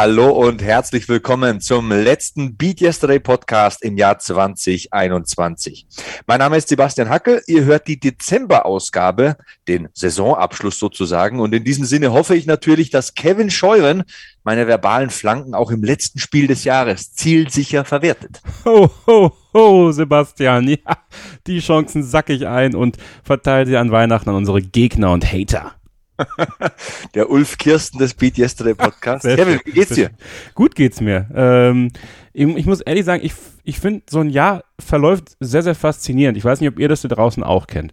Hallo und herzlich willkommen zum letzten Beat Yesterday Podcast im Jahr 2021. Mein Name ist Sebastian Hackel. Ihr hört die Dezember-Ausgabe, den Saisonabschluss sozusagen. Und in diesem Sinne hoffe ich natürlich, dass Kevin Scheuren meine verbalen Flanken auch im letzten Spiel des Jahres zielsicher verwertet. Ho, ho, ho, Sebastian. Ja, die Chancen sack ich ein und verteile sie an Weihnachten an unsere Gegner und Hater. Der Ulf Kirsten des Beat Yesterday Podcast. Kevin, wie geht's dir? Gut geht's mir. Ähm, ich, muss ehrlich sagen, ich, ich finde, so ein Jahr verläuft sehr, sehr faszinierend. Ich weiß nicht, ob ihr das da draußen auch kennt.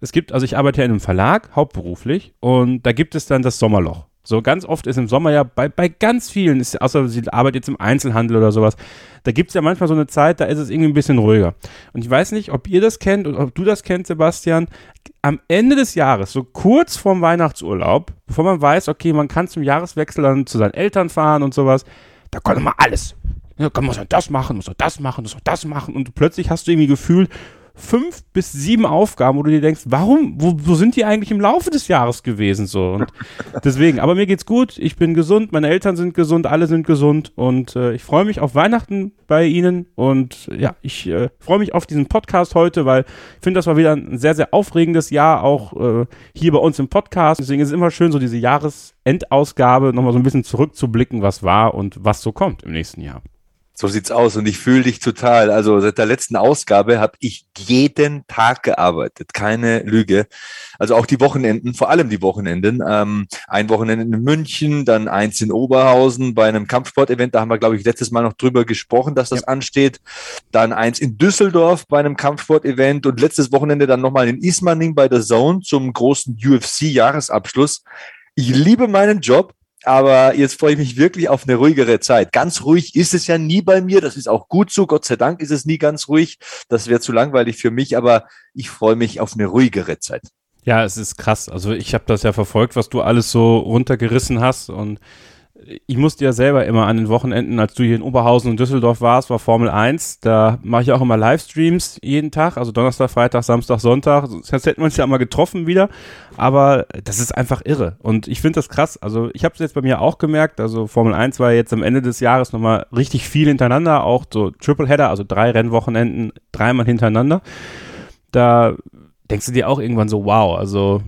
Es gibt, also ich arbeite ja in einem Verlag, hauptberuflich, und da gibt es dann das Sommerloch. So ganz oft ist im Sommer ja bei, bei ganz vielen, ist, außer sie arbeitet jetzt im Einzelhandel oder sowas, da gibt es ja manchmal so eine Zeit, da ist es irgendwie ein bisschen ruhiger. Und ich weiß nicht, ob ihr das kennt und ob du das kennst, Sebastian. Am Ende des Jahres, so kurz vorm Weihnachtsurlaub, bevor man weiß, okay, man kann zum Jahreswechsel dann zu seinen Eltern fahren und sowas, da kommt immer alles. Ja, kann man das machen, muss das machen, muss das machen. Und plötzlich hast du irgendwie Gefühl, fünf bis sieben Aufgaben, wo du dir denkst, warum, wo, wo sind die eigentlich im Laufe des Jahres gewesen so? Und deswegen, aber mir geht's gut, ich bin gesund, meine Eltern sind gesund, alle sind gesund und äh, ich freue mich auf Weihnachten bei Ihnen und ja, ich äh, freue mich auf diesen Podcast heute, weil ich finde, das war wieder ein sehr, sehr aufregendes Jahr, auch äh, hier bei uns im Podcast. Deswegen ist es immer schön, so diese Jahresendausgabe nochmal so ein bisschen zurückzublicken, was war und was so kommt im nächsten Jahr. So sieht's aus und ich fühle dich total. Also seit der letzten Ausgabe habe ich jeden Tag gearbeitet, keine Lüge. Also auch die Wochenenden, vor allem die Wochenenden. Ähm, ein Wochenende in München, dann eins in Oberhausen bei einem Kampfsportevent. Da haben wir, glaube ich, letztes Mal noch drüber gesprochen, dass das ja. ansteht. Dann eins in Düsseldorf bei einem Kampfsportevent und letztes Wochenende dann nochmal in Ismaning bei der Zone zum großen UFC-Jahresabschluss. Ich liebe meinen Job aber jetzt freue ich mich wirklich auf eine ruhigere Zeit. Ganz ruhig ist es ja nie bei mir. Das ist auch gut so. Gott sei Dank ist es nie ganz ruhig. Das wäre zu langweilig für mich, aber ich freue mich auf eine ruhigere Zeit. Ja, es ist krass. Also ich habe das ja verfolgt, was du alles so runtergerissen hast und ich musste ja selber immer an den Wochenenden, als du hier in Oberhausen und Düsseldorf warst, war Formel 1. Da mache ich auch immer Livestreams jeden Tag, also Donnerstag, Freitag, Samstag, Sonntag. Sonst hätten wir uns ja mal getroffen wieder. Aber das ist einfach irre. Und ich finde das krass. Also ich habe es jetzt bei mir auch gemerkt. Also Formel 1 war jetzt am Ende des Jahres nochmal richtig viel hintereinander. Auch so Tripleheader, also drei Rennwochenenden, dreimal hintereinander. Da denkst du dir auch irgendwann so, wow, also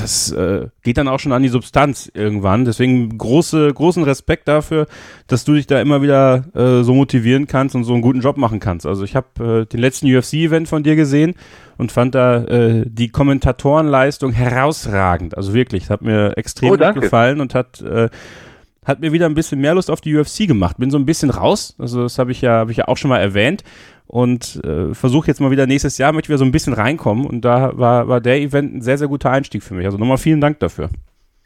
das äh, geht dann auch schon an die Substanz irgendwann. Deswegen große, großen Respekt dafür, dass du dich da immer wieder äh, so motivieren kannst und so einen guten Job machen kannst. Also ich habe äh, den letzten UFC-Event von dir gesehen und fand da äh, die Kommentatorenleistung herausragend. Also wirklich, es hat mir extrem oh, gut gefallen und hat äh, hat mir wieder ein bisschen mehr Lust auf die UFC gemacht. Bin so ein bisschen raus. Also das habe ich ja, habe ich ja auch schon mal erwähnt und äh, versuche jetzt mal wieder nächstes Jahr, möchte wieder so ein bisschen reinkommen und da war, war der Event ein sehr, sehr guter Einstieg für mich. Also nochmal vielen Dank dafür.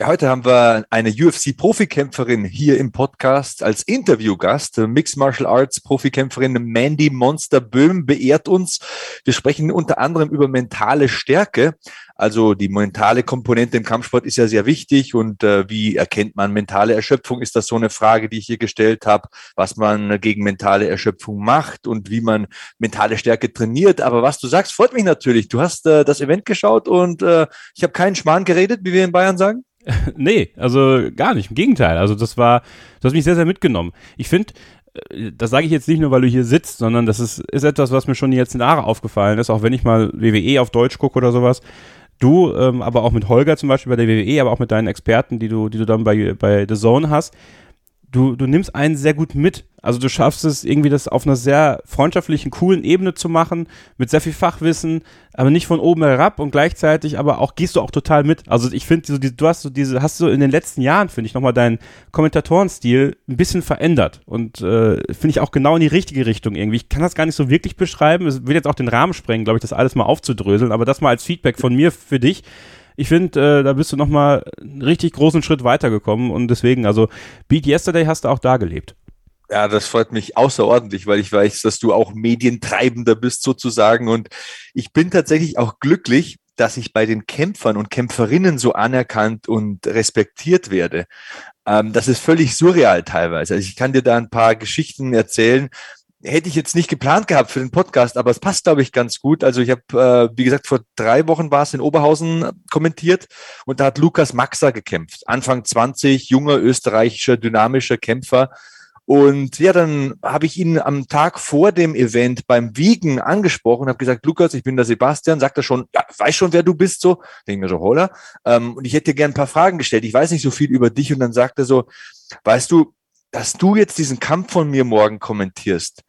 Ja, heute haben wir eine UFC-Profikämpferin hier im Podcast als Interviewgast. Mixed Martial Arts Profikämpferin Mandy Monster Böhm beehrt uns. Wir sprechen unter anderem über mentale Stärke. Also die mentale Komponente im Kampfsport ist ja sehr wichtig. Und äh, wie erkennt man mentale Erschöpfung? Ist das so eine Frage, die ich hier gestellt habe, was man gegen mentale Erschöpfung macht und wie man mentale Stärke trainiert. Aber was du sagst, freut mich natürlich. Du hast äh, das Event geschaut und äh, ich habe keinen Schmarrn geredet, wie wir in Bayern sagen. nee, also gar nicht. Im Gegenteil. Also das war, du hast mich sehr, sehr mitgenommen. Ich finde, äh, das sage ich jetzt nicht nur, weil du hier sitzt, sondern das ist, ist etwas, was mir schon die letzten Jahre aufgefallen ist, auch wenn ich mal WWE auf Deutsch gucke oder sowas. Du, ähm, aber auch mit Holger zum Beispiel bei der WWE, aber auch mit deinen Experten, die du, die du dann bei, bei The Zone hast, du, du nimmst einen sehr gut mit. Also du schaffst es irgendwie, das auf einer sehr freundschaftlichen, coolen Ebene zu machen, mit sehr viel Fachwissen, aber nicht von oben herab und gleichzeitig aber auch gehst du auch total mit. Also ich finde, so, du hast so diese, hast du in den letzten Jahren, finde ich, nochmal deinen Kommentatorenstil ein bisschen verändert und äh, finde ich auch genau in die richtige Richtung irgendwie. Ich kann das gar nicht so wirklich beschreiben. Es wird jetzt auch den Rahmen sprengen, glaube ich, das alles mal aufzudröseln, aber das mal als Feedback von mir für dich ich finde, äh, da bist du nochmal einen richtig großen Schritt weitergekommen und deswegen, also Beat Yesterday hast du auch da gelebt. Ja, das freut mich außerordentlich, weil ich weiß, dass du auch Medientreibender bist sozusagen und ich bin tatsächlich auch glücklich, dass ich bei den Kämpfern und Kämpferinnen so anerkannt und respektiert werde. Ähm, das ist völlig surreal teilweise. Also ich kann dir da ein paar Geschichten erzählen hätte ich jetzt nicht geplant gehabt für den Podcast, aber es passt, glaube ich, ganz gut. Also ich habe, äh, wie gesagt, vor drei Wochen war es in Oberhausen kommentiert und da hat Lukas Maxa gekämpft. Anfang 20, junger österreichischer, dynamischer Kämpfer. Und ja, dann habe ich ihn am Tag vor dem Event beim Wiegen angesprochen und habe gesagt, Lukas, ich bin der Sebastian. Sagt er schon, ja, weiß schon, wer du bist, so. Denke so, holla. Ähm, und ich hätte dir gerne ein paar Fragen gestellt. Ich weiß nicht so viel über dich. Und dann sagt er so, weißt du, dass du jetzt diesen Kampf von mir morgen kommentierst,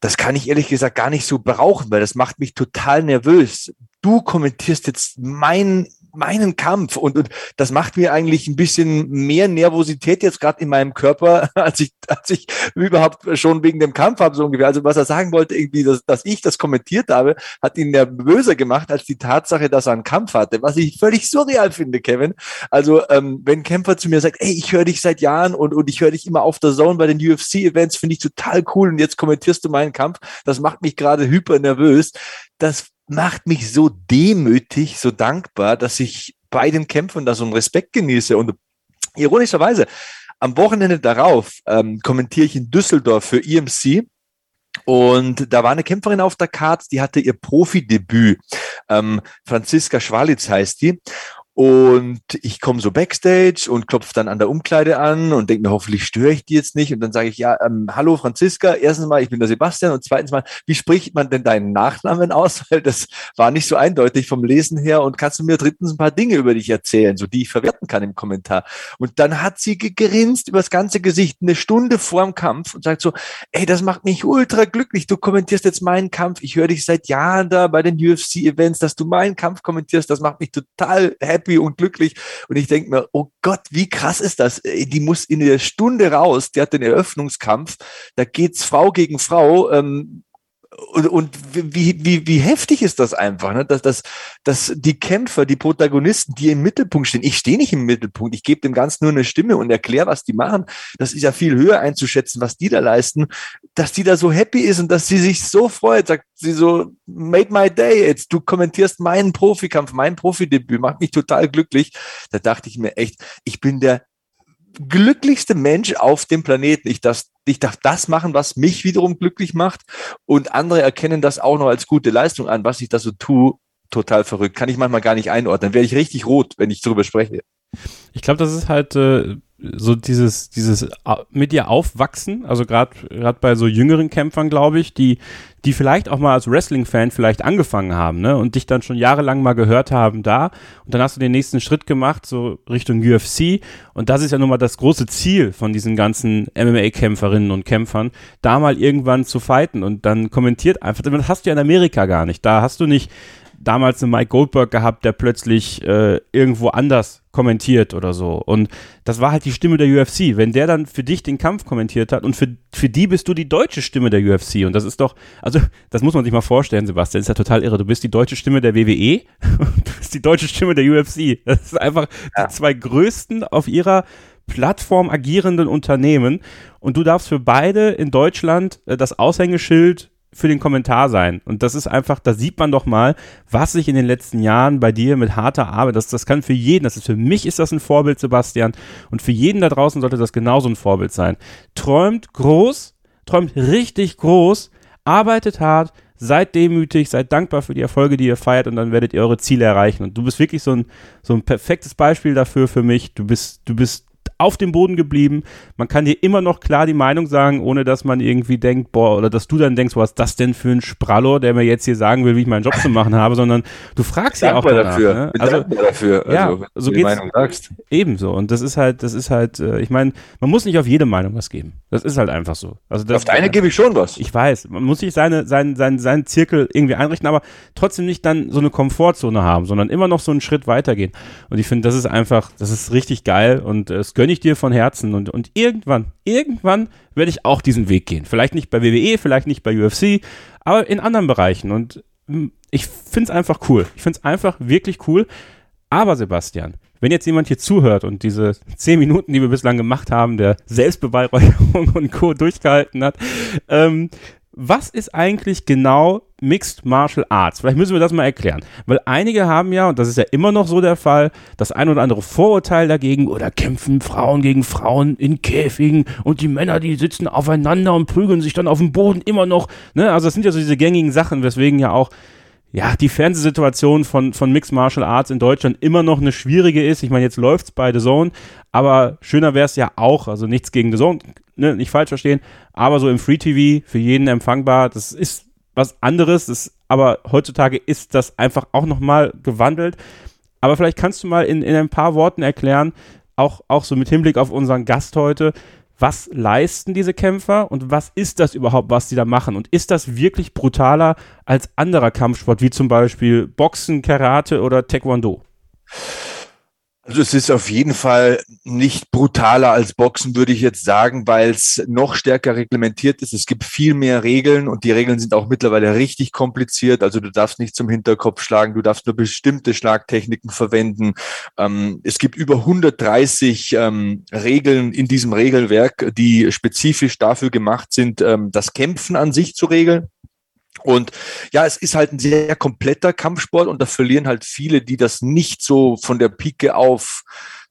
das kann ich ehrlich gesagt gar nicht so brauchen, weil das macht mich total nervös. Du kommentierst jetzt mein meinen Kampf und, und das macht mir eigentlich ein bisschen mehr Nervosität jetzt gerade in meinem Körper, als ich, als ich überhaupt schon wegen dem Kampf habe, so ungefähr. Also was er sagen wollte, irgendwie, dass, dass ich das kommentiert habe, hat ihn nervöser gemacht als die Tatsache, dass er einen Kampf hatte, was ich völlig surreal finde, Kevin. Also ähm, wenn Kämpfer zu mir sagt, ey, ich höre dich seit Jahren und, und ich höre dich immer auf der Zone bei den UFC-Events, finde ich total cool und jetzt kommentierst du meinen Kampf, das macht mich gerade hyper nervös. Das macht mich so demütig, so dankbar, dass ich bei den Kämpfen da so einen Respekt genieße. Und ironischerweise, am Wochenende darauf ähm, kommentiere ich in Düsseldorf für EMC. Und da war eine Kämpferin auf der Karte, die hatte ihr Profidebüt. Ähm, Franziska Schwalitz heißt die. Und ich komme so backstage und klopfe dann an der Umkleide an und denke mir, hoffentlich störe ich die jetzt nicht. Und dann sage ich, ja, ähm, hallo Franziska, erstens mal, ich bin der Sebastian und zweitens mal, wie spricht man denn deinen Nachnamen aus? Weil das war nicht so eindeutig vom Lesen her. Und kannst du mir drittens ein paar Dinge über dich erzählen, so die ich verwerten kann im Kommentar? Und dann hat sie gegrinst über das ganze Gesicht eine Stunde vor dem Kampf und sagt so, ey, das macht mich ultra glücklich. Du kommentierst jetzt meinen Kampf. Ich höre dich seit Jahren da bei den UFC-Events, dass du meinen Kampf kommentierst. Das macht mich total happy happy und glücklich. Und ich denke mir, oh Gott, wie krass ist das? Die muss in der Stunde raus, die hat den Eröffnungskampf, da geht's Frau gegen Frau. Ähm, und, und wie, wie, wie heftig ist das einfach, ne? dass, dass, dass die Kämpfer, die Protagonisten, die im Mittelpunkt stehen, ich stehe nicht im Mittelpunkt, ich gebe dem Ganzen nur eine Stimme und erkläre, was die machen. Das ist ja viel höher einzuschätzen, was die da leisten, dass die da so happy ist und dass sie sich so freut, sagt sie so, made my day, jetzt du kommentierst meinen Profikampf, mein Profidebüt, macht mich total glücklich. Da dachte ich mir echt, ich bin der glücklichste Mensch auf dem Planeten. Ich darf, ich darf das machen, was mich wiederum glücklich macht. Und andere erkennen das auch noch als gute Leistung an, was ich da so tue. Total verrückt. Kann ich manchmal gar nicht einordnen. Werde ich richtig rot, wenn ich darüber spreche. Ich glaube, das ist halt äh, so dieses, dieses mit dir aufwachsen, also gerade gerade bei so jüngeren Kämpfern, glaube ich, die, die vielleicht auch mal als Wrestling-Fan vielleicht angefangen haben, ne? Und dich dann schon jahrelang mal gehört haben da. Und dann hast du den nächsten Schritt gemacht, so Richtung UFC. Und das ist ja nun mal das große Ziel von diesen ganzen MMA-Kämpferinnen und Kämpfern, da mal irgendwann zu fighten. Und dann kommentiert einfach, das hast du ja in Amerika gar nicht. Da hast du nicht damals einen Mike Goldberg gehabt, der plötzlich äh, irgendwo anders kommentiert oder so. Und das war halt die Stimme der UFC. Wenn der dann für dich den Kampf kommentiert hat und für, für die bist du die deutsche Stimme der UFC. Und das ist doch, also das muss man sich mal vorstellen, Sebastian, das ist ja total irre. Du bist die deutsche Stimme der WWE und du bist die deutsche Stimme der UFC. Das ist einfach ja. die zwei größten auf ihrer Plattform agierenden Unternehmen. Und du darfst für beide in Deutschland äh, das Aushängeschild für den Kommentar sein. Und das ist einfach, da sieht man doch mal, was sich in den letzten Jahren bei dir mit harter Arbeit, das, das kann für jeden, das ist für mich ist das ein Vorbild, Sebastian, und für jeden da draußen sollte das genauso ein Vorbild sein. Träumt groß, träumt richtig groß, arbeitet hart, seid demütig, seid dankbar für die Erfolge, die ihr feiert und dann werdet ihr eure Ziele erreichen. Und du bist wirklich so ein, so ein perfektes Beispiel dafür für mich. Du bist, du bist auf dem Boden geblieben. Man kann dir immer noch klar die Meinung sagen, ohne dass man irgendwie denkt, boah, oder dass du dann denkst, was ist das denn für ein Sprallo, der mir jetzt hier sagen will, wie ich meinen Job zu machen habe, sondern du fragst ja auch danach, dafür. Ne? Also, dafür. Also, ja, so geht's. Meinung sagst. Ebenso. Und das ist halt, das ist halt, äh, ich meine, man muss nicht auf jede Meinung was geben. Das ist halt einfach so. Also das, auf deine gebe ich schon was. Ich weiß. Man muss sich seine, seinen, seinen, seinen Zirkel irgendwie einrichten, aber trotzdem nicht dann so eine Komfortzone haben, sondern immer noch so einen Schritt weitergehen. Und ich finde, das ist einfach, das ist richtig geil und äh, es gönne ich dir von Herzen und, und irgendwann, irgendwann werde ich auch diesen Weg gehen. Vielleicht nicht bei WWE, vielleicht nicht bei UFC, aber in anderen Bereichen und hm, ich finde es einfach cool. Ich finde es einfach wirklich cool. Aber Sebastian, wenn jetzt jemand hier zuhört und diese zehn Minuten, die wir bislang gemacht haben, der Selbstbeweihräucherung und Co. durchgehalten hat, ähm, was ist eigentlich genau Mixed Martial Arts? Vielleicht müssen wir das mal erklären. Weil einige haben ja, und das ist ja immer noch so der Fall, das ein oder andere Vorurteil dagegen oder kämpfen Frauen gegen Frauen in Käfigen und die Männer, die sitzen aufeinander und prügeln sich dann auf dem Boden immer noch. Ne? Also das sind ja so diese gängigen Sachen, weswegen ja auch ja, die Fernsehsituation von, von Mixed Martial Arts in Deutschland immer noch eine schwierige ist. Ich meine, jetzt läuft's bei The Zone, aber schöner wäre es ja auch, also nichts gegen The ne, nicht falsch verstehen, aber so im Free TV für jeden empfangbar, das ist was anderes, das, aber heutzutage ist das einfach auch nochmal gewandelt. Aber vielleicht kannst du mal in, in ein paar Worten erklären, auch, auch so mit Hinblick auf unseren Gast heute, was leisten diese Kämpfer und was ist das überhaupt, was sie da machen? Und ist das wirklich brutaler als anderer Kampfsport, wie zum Beispiel Boxen, Karate oder Taekwondo? Also es ist auf jeden Fall nicht brutaler als Boxen, würde ich jetzt sagen, weil es noch stärker reglementiert ist. Es gibt viel mehr Regeln und die Regeln sind auch mittlerweile richtig kompliziert. Also du darfst nicht zum Hinterkopf schlagen, du darfst nur bestimmte Schlagtechniken verwenden. Ähm, es gibt über 130 ähm, Regeln in diesem Regelwerk, die spezifisch dafür gemacht sind, ähm, das Kämpfen an sich zu regeln. Und ja, es ist halt ein sehr kompletter Kampfsport und da verlieren halt viele, die das nicht so von der Pike auf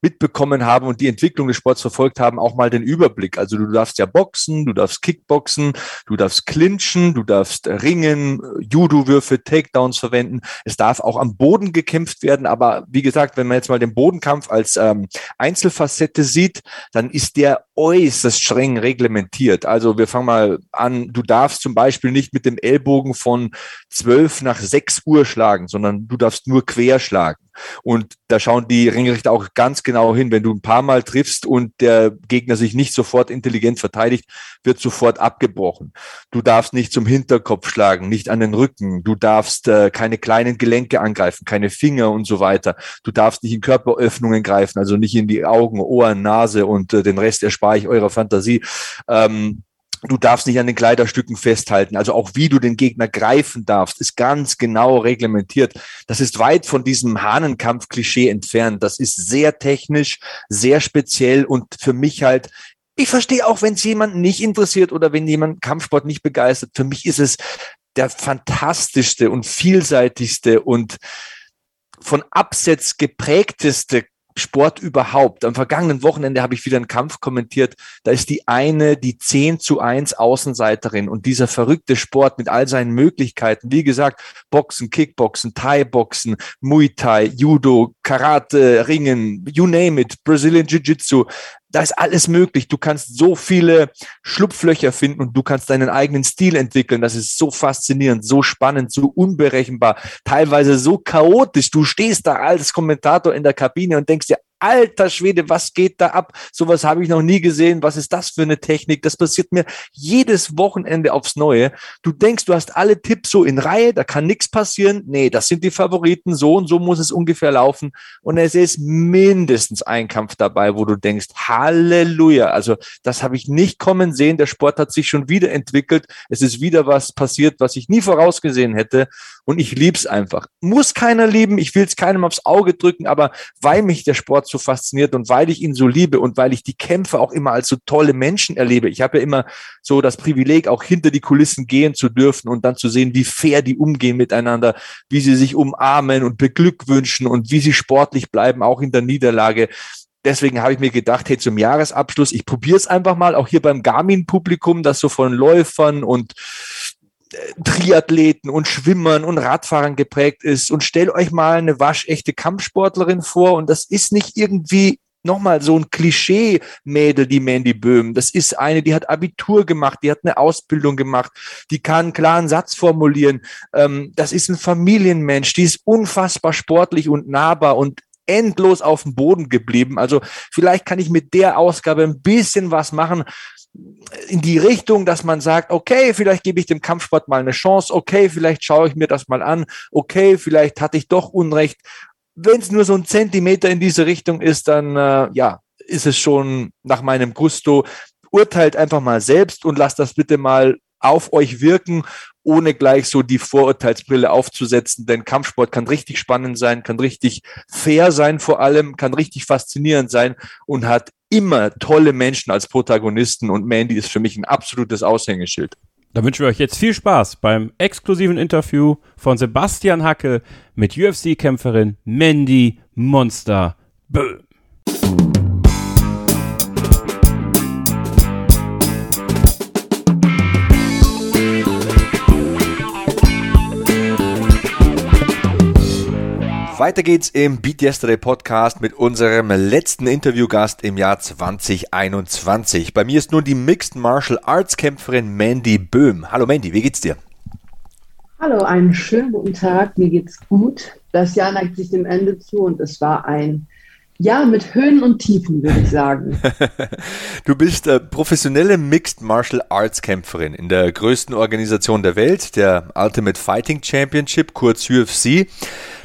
mitbekommen haben und die Entwicklung des Sports verfolgt haben, auch mal den Überblick. Also du darfst ja boxen, du darfst Kickboxen, du darfst clinchen, du darfst ringen, Judo-Würfe, Takedowns verwenden. Es darf auch am Boden gekämpft werden, aber wie gesagt, wenn man jetzt mal den Bodenkampf als ähm, Einzelfacette sieht, dann ist der äußerst streng reglementiert. Also wir fangen mal an, du darfst zum Beispiel nicht mit dem Ellbogen von zwölf nach sechs Uhr schlagen, sondern du darfst nur quer schlagen. Und da schauen die Ringrichter auch ganz genau hin. Wenn du ein paar Mal triffst und der Gegner sich nicht sofort intelligent verteidigt, wird sofort abgebrochen. Du darfst nicht zum Hinterkopf schlagen, nicht an den Rücken. Du darfst äh, keine kleinen Gelenke angreifen, keine Finger und so weiter. Du darfst nicht in Körperöffnungen greifen, also nicht in die Augen, Ohren, Nase und äh, den Rest erspare ich eurer Fantasie. Ähm, Du darfst nicht an den Kleiderstücken festhalten. Also auch wie du den Gegner greifen darfst, ist ganz genau reglementiert. Das ist weit von diesem Hahnenkampf-Klischee entfernt. Das ist sehr technisch, sehr speziell und für mich halt ich verstehe auch, wenn es jemanden nicht interessiert oder wenn jemand Kampfsport nicht begeistert. Für mich ist es der fantastischste und vielseitigste und von Absetz geprägteste Sport überhaupt. Am vergangenen Wochenende habe ich wieder einen Kampf kommentiert. Da ist die eine, die 10 zu 1 Außenseiterin und dieser verrückte Sport mit all seinen Möglichkeiten. Wie gesagt, Boxen, Kickboxen, Thai-Boxen, Muay Thai, Judo, Karate, Ringen, you name it, Brazilian Jiu-Jitsu da ist alles möglich. Du kannst so viele Schlupflöcher finden und du kannst deinen eigenen Stil entwickeln. Das ist so faszinierend, so spannend, so unberechenbar, teilweise so chaotisch. Du stehst da als Kommentator in der Kabine und denkst dir, alter Schwede, was geht da ab? Sowas habe ich noch nie gesehen. Was ist das für eine Technik? Das passiert mir jedes Wochenende aufs Neue. Du denkst, du hast alle Tipps so in Reihe, da kann nichts passieren. Nee, das sind die Favoriten. So und so muss es ungefähr laufen. Und es ist mindestens ein Kampf dabei, wo du denkst, Halleluja. Also das habe ich nicht kommen sehen. Der Sport hat sich schon wieder entwickelt. Es ist wieder was passiert, was ich nie vorausgesehen hätte. Und ich lieb's einfach. Muss keiner lieben. Ich will es keinem aufs Auge drücken, aber weil mich der Sport so fasziniert und weil ich ihn so liebe und weil ich die Kämpfe auch immer als so tolle Menschen erlebe. Ich habe ja immer so das Privileg, auch hinter die Kulissen gehen zu dürfen und dann zu sehen, wie fair die umgehen miteinander, wie sie sich umarmen und beglückwünschen und wie sie sportlich bleiben, auch in der Niederlage. Deswegen habe ich mir gedacht, hey, zum Jahresabschluss, ich probiere es einfach mal, auch hier beim Garmin-Publikum, das so von Läufern und Triathleten und Schwimmern und Radfahrern geprägt ist und stellt euch mal eine waschechte Kampfsportlerin vor und das ist nicht irgendwie nochmal so ein Klischee-Mädel, die Mandy Böhm. Das ist eine, die hat Abitur gemacht, die hat eine Ausbildung gemacht, die kann einen klaren Satz formulieren. Ähm, das ist ein Familienmensch, die ist unfassbar sportlich und nahbar und endlos auf dem Boden geblieben. Also vielleicht kann ich mit der Ausgabe ein bisschen was machen, in die Richtung, dass man sagt, okay, vielleicht gebe ich dem Kampfsport mal eine Chance, okay, vielleicht schaue ich mir das mal an, okay, vielleicht hatte ich doch Unrecht. Wenn es nur so ein Zentimeter in diese Richtung ist, dann äh, ja, ist es schon nach meinem Gusto. Urteilt einfach mal selbst und lasst das bitte mal auf euch wirken, ohne gleich so die Vorurteilsbrille aufzusetzen. Denn Kampfsport kann richtig spannend sein, kann richtig fair sein vor allem, kann richtig faszinierend sein und hat immer tolle Menschen als Protagonisten und Mandy ist für mich ein absolutes Aushängeschild. Dann wünschen wir euch jetzt viel Spaß beim exklusiven Interview von Sebastian Hacke mit UFC-Kämpferin Mandy Monster Böhm. Weiter geht's im Beat Yesterday Podcast mit unserem letzten Interviewgast im Jahr 2021. Bei mir ist nun die Mixed Martial Arts Kämpferin Mandy Böhm. Hallo Mandy, wie geht's dir? Hallo, einen schönen guten Tag. Mir geht's gut. Das Jahr neigt sich dem Ende zu und es war ein ja, mit Höhen und Tiefen, würde ich sagen. du bist äh, professionelle Mixed Martial Arts Kämpferin in der größten Organisation der Welt, der Ultimate Fighting Championship, kurz UFC.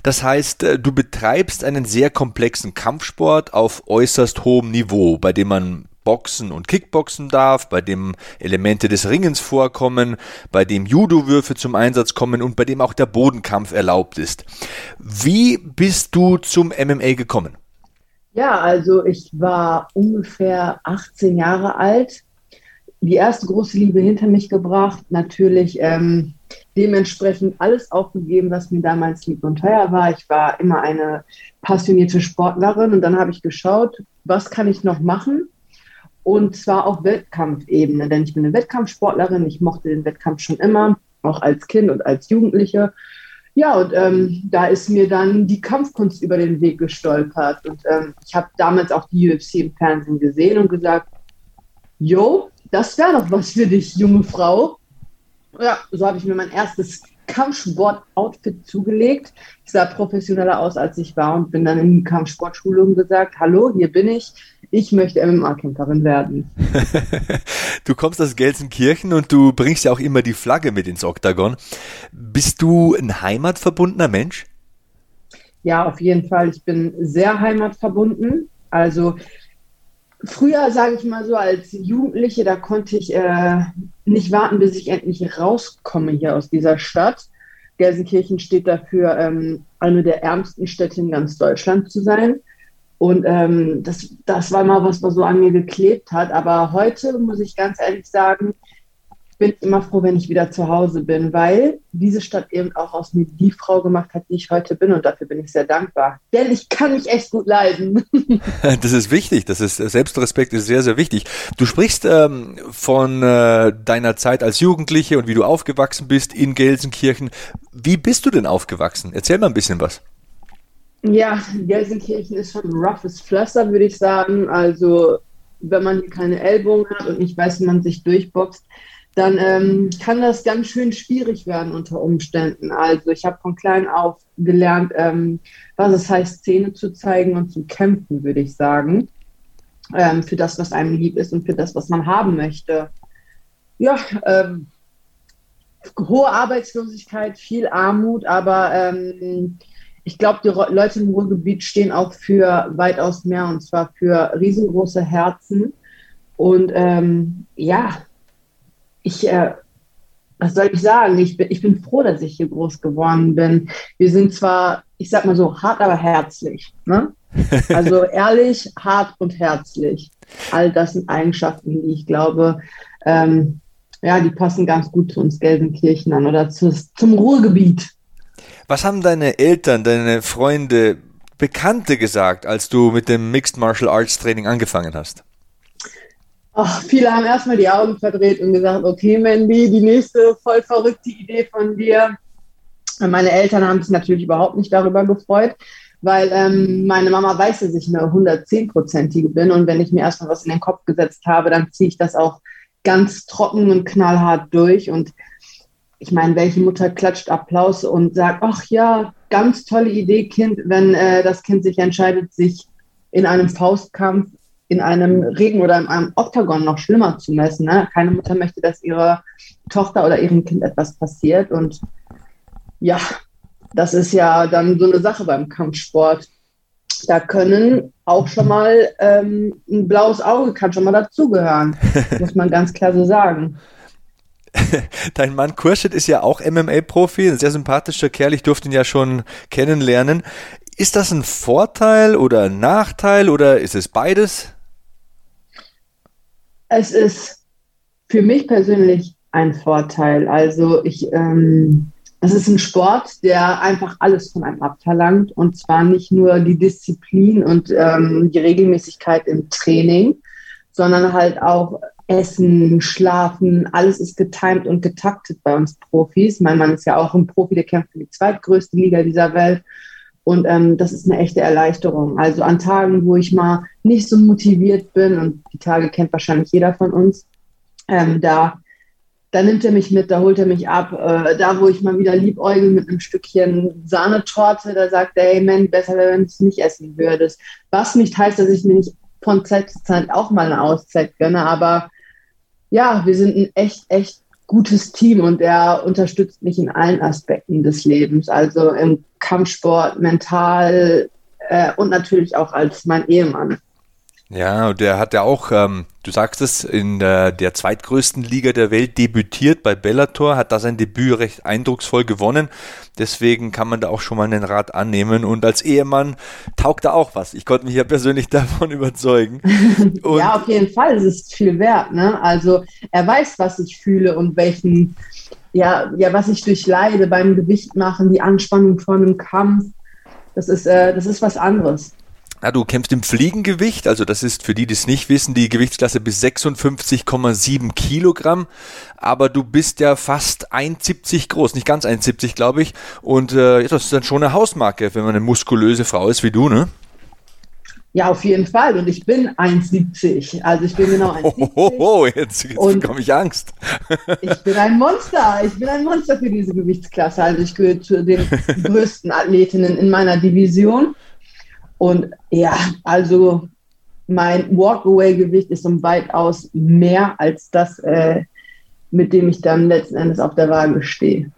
Das heißt, äh, du betreibst einen sehr komplexen Kampfsport auf äußerst hohem Niveau, bei dem man Boxen und Kickboxen darf, bei dem Elemente des Ringens vorkommen, bei dem Judo-Würfe zum Einsatz kommen und bei dem auch der Bodenkampf erlaubt ist. Wie bist du zum MMA gekommen? Ja, also ich war ungefähr 18 Jahre alt, die erste große Liebe hinter mich gebracht, natürlich ähm, dementsprechend alles aufgegeben, was mir damals lieb und teuer war. Ich war immer eine passionierte Sportlerin und dann habe ich geschaut, was kann ich noch machen? Und zwar auf Wettkampfebene, denn ich bin eine Wettkampfsportlerin, ich mochte den Wettkampf schon immer, auch als Kind und als Jugendliche. Ja, und ähm, da ist mir dann die Kampfkunst über den Weg gestolpert. Und ähm, ich habe damals auch die UFC im Fernsehen gesehen und gesagt, Jo, das wäre doch was für dich, junge Frau. Ja, so habe ich mir mein erstes Kampfsport-Outfit zugelegt. Ich sah professioneller aus, als ich war und bin dann in die Kampfsportschule und gesagt, hallo, hier bin ich. Ich möchte MMA-Kämpferin werden. du kommst aus Gelsenkirchen und du bringst ja auch immer die Flagge mit ins Oktagon. Bist du ein heimatverbundener Mensch? Ja, auf jeden Fall. Ich bin sehr heimatverbunden. Also früher, sage ich mal so, als Jugendliche, da konnte ich äh, nicht warten, bis ich endlich rauskomme hier aus dieser Stadt. Gelsenkirchen steht dafür, ähm, eine der ärmsten Städte in ganz Deutschland zu sein. Und ähm, das, das war mal was, was so an mir geklebt hat. Aber heute muss ich ganz ehrlich sagen, bin immer froh, wenn ich wieder zu Hause bin, weil diese Stadt eben auch aus mir die Frau gemacht hat, die ich heute bin und dafür bin ich sehr dankbar. Denn ich kann mich echt gut leiden. Das ist wichtig, das ist Selbstrespekt ist sehr, sehr wichtig. Du sprichst ähm, von äh, deiner Zeit als Jugendliche und wie du aufgewachsen bist in Gelsenkirchen. Wie bist du denn aufgewachsen? Erzähl mal ein bisschen was. Ja, Gelsenkirchen ist schon ein roughes Pflaster, würde ich sagen. Also wenn man hier keine Ellbogen hat und nicht weiß, wie man sich durchboxt, dann ähm, kann das ganz schön schwierig werden unter Umständen. Also ich habe von klein auf gelernt, ähm, was es heißt, Zähne zu zeigen und zu kämpfen, würde ich sagen. Ähm, für das, was einem lieb ist und für das, was man haben möchte. Ja, ähm, hohe Arbeitslosigkeit, viel Armut, aber ähm, ich glaube, die Leute im Ruhrgebiet stehen auch für weitaus mehr und zwar für riesengroße Herzen. Und ähm, ja, ich, äh, was soll ich sagen? Ich bin, ich bin froh, dass ich hier groß geworden bin. Wir sind zwar, ich sag mal so, hart, aber herzlich. Ne? Also ehrlich, hart und herzlich. All das sind Eigenschaften, die ich glaube, ähm, ja, die passen ganz gut zu uns Gelsenkirchen oder zu, zum Ruhrgebiet. Was haben deine Eltern, deine Freunde, Bekannte gesagt, als du mit dem Mixed Martial Arts Training angefangen hast? Ach, viele haben erstmal die Augen verdreht und gesagt, okay, Mandy, die nächste voll verrückte Idee von dir. Meine Eltern haben sich natürlich überhaupt nicht darüber gefreut, weil ähm, meine Mama weiß, dass ich eine 110-prozentige bin und wenn ich mir erstmal was in den Kopf gesetzt habe, dann ziehe ich das auch ganz trocken und knallhart durch und ich meine, welche Mutter klatscht Applaus und sagt, ach ja, ganz tolle Idee, Kind, wenn äh, das Kind sich entscheidet, sich in einem Faustkampf in einem Regen oder in einem Oktagon noch schlimmer zu messen. Ne? Keine Mutter möchte, dass ihrer Tochter oder ihrem Kind etwas passiert. Und ja, das ist ja dann so eine Sache beim Kampfsport. Da können auch schon mal ähm, ein blaues Auge kann schon mal dazugehören, muss man ganz klar so sagen. Dein Mann Kurschit ist ja auch MMA-Profi, ein sehr sympathischer Kerl. Ich durfte ihn ja schon kennenlernen. Ist das ein Vorteil oder ein Nachteil oder ist es beides? Es ist für mich persönlich ein Vorteil. Also ich, ähm, das ist ein Sport, der einfach alles von einem abverlangt und zwar nicht nur die Disziplin und ähm, die Regelmäßigkeit im Training, sondern halt auch Essen, Schlafen, alles ist getimt und getaktet bei uns Profis. Mein Mann ist ja auch ein Profi, der kämpft für die zweitgrößte Liga dieser Welt. Und ähm, das ist eine echte Erleichterung. Also an Tagen, wo ich mal nicht so motiviert bin, und die Tage kennt wahrscheinlich jeder von uns, ähm, da, da nimmt er mich mit, da holt er mich ab. Äh, da, wo ich mal wieder liebäugel mit einem Stückchen Sahnetorte, da sagt er, hey man, besser wäre, wenn du es nicht essen würdest. Was nicht heißt, dass ich mir nicht von Zeit zu Zeit auch mal eine Auszeit gönne, aber ja, wir sind ein echt, echt gutes Team und er unterstützt mich in allen Aspekten des Lebens, also im Kampfsport, mental äh, und natürlich auch als mein Ehemann. Ja, und der hat ja auch, ähm, du sagst es, in der, der zweitgrößten Liga der Welt debütiert bei Bellator, hat da sein Debüt recht eindrucksvoll gewonnen. Deswegen kann man da auch schon mal einen Rat annehmen. Und als Ehemann taugt da auch was. Ich konnte mich ja persönlich davon überzeugen. Und ja, auf jeden Fall. Es ist viel wert. Ne? Also er weiß, was ich fühle und welchen, ja, ja, was ich durchleide beim Gewicht machen, die Anspannung vor einem Kampf. Das ist, äh, das ist was anderes. Ja, du kämpfst im Fliegengewicht, also das ist für die, die es nicht wissen, die Gewichtsklasse bis 56,7 Kilogramm. Aber du bist ja fast 1,70 groß, nicht ganz 1,70 glaube ich. Und äh, das ist dann schon eine Hausmarke, wenn man eine muskulöse Frau ist wie du, ne? Ja, auf jeden Fall. Und ich bin 1,70. Also ich bin genau 1,70. Oh, oh, jetzt, jetzt bekomme ich Angst. ich bin ein Monster. Ich bin ein Monster für diese Gewichtsklasse. Also ich gehöre zu den größten Athletinnen in meiner Division. Und ja, also mein Walkaway-Gewicht ist um weitaus mehr als das, äh, mit dem ich dann letzten Endes auf der Waage stehe.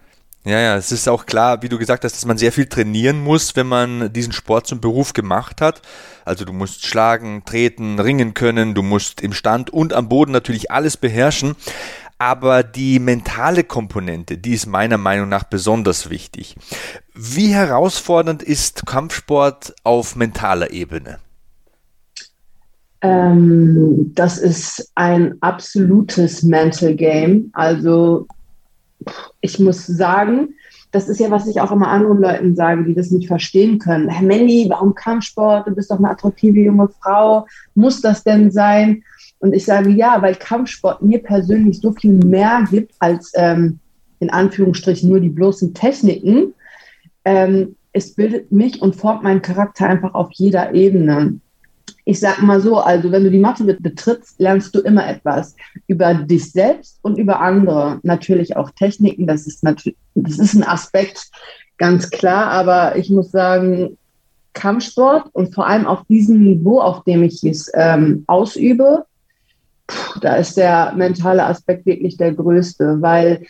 Ja, ja, es ist auch klar, wie du gesagt hast, dass man sehr viel trainieren muss, wenn man diesen Sport zum Beruf gemacht hat. Also du musst schlagen, treten, ringen können, du musst im Stand und am Boden natürlich alles beherrschen. Aber die mentale Komponente, die ist meiner Meinung nach besonders wichtig. Wie herausfordernd ist Kampfsport auf mentaler Ebene? Ähm, das ist ein absolutes Mental Game. Also ich muss sagen, das ist ja, was ich auch immer anderen Leuten sage, die das nicht verstehen können. Herr Mandy, warum Kampfsport? Du bist doch eine attraktive junge Frau. Muss das denn sein? Und ich sage ja, weil Kampfsport mir persönlich so viel mehr gibt als ähm, in Anführungsstrichen nur die bloßen Techniken. Ähm, es bildet mich und formt meinen Charakter einfach auf jeder Ebene. Ich sage mal so, also wenn du die Matte betrittst, lernst du immer etwas über dich selbst und über andere. Natürlich auch Techniken, das ist natürlich, das ist ein Aspekt, ganz klar, aber ich muss sagen, Kampfsport und vor allem auf diesem Niveau, auf dem ich es ähm, ausübe, da ist der mentale Aspekt wirklich der größte, weil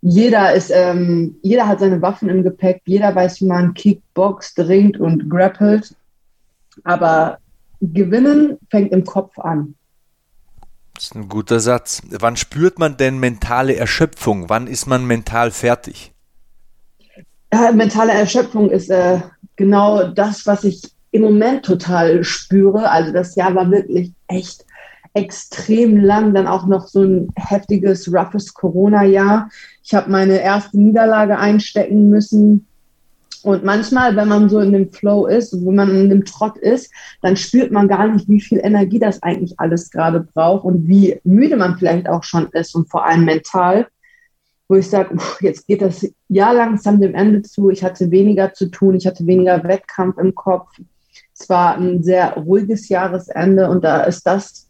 jeder ist, ähm, jeder hat seine Waffen im Gepäck, jeder weiß, wie man Kickboxt, ringt und grappelt. Aber gewinnen fängt im Kopf an. Das ist ein guter Satz. Wann spürt man denn mentale Erschöpfung? Wann ist man mental fertig? Ja, mentale Erschöpfung ist äh, genau das, was ich im Moment total spüre. Also das Jahr war wirklich echt extrem lang, dann auch noch so ein heftiges, roughes Corona-Jahr. Ich habe meine erste Niederlage einstecken müssen. Und manchmal, wenn man so in dem Flow ist, wenn man in dem Trott ist, dann spürt man gar nicht, wie viel Energie das eigentlich alles gerade braucht und wie müde man vielleicht auch schon ist und vor allem mental. Wo ich sage, jetzt geht das Jahr langsam dem Ende zu. Ich hatte weniger zu tun, ich hatte weniger Wettkampf im Kopf. Es war ein sehr ruhiges Jahresende und da ist das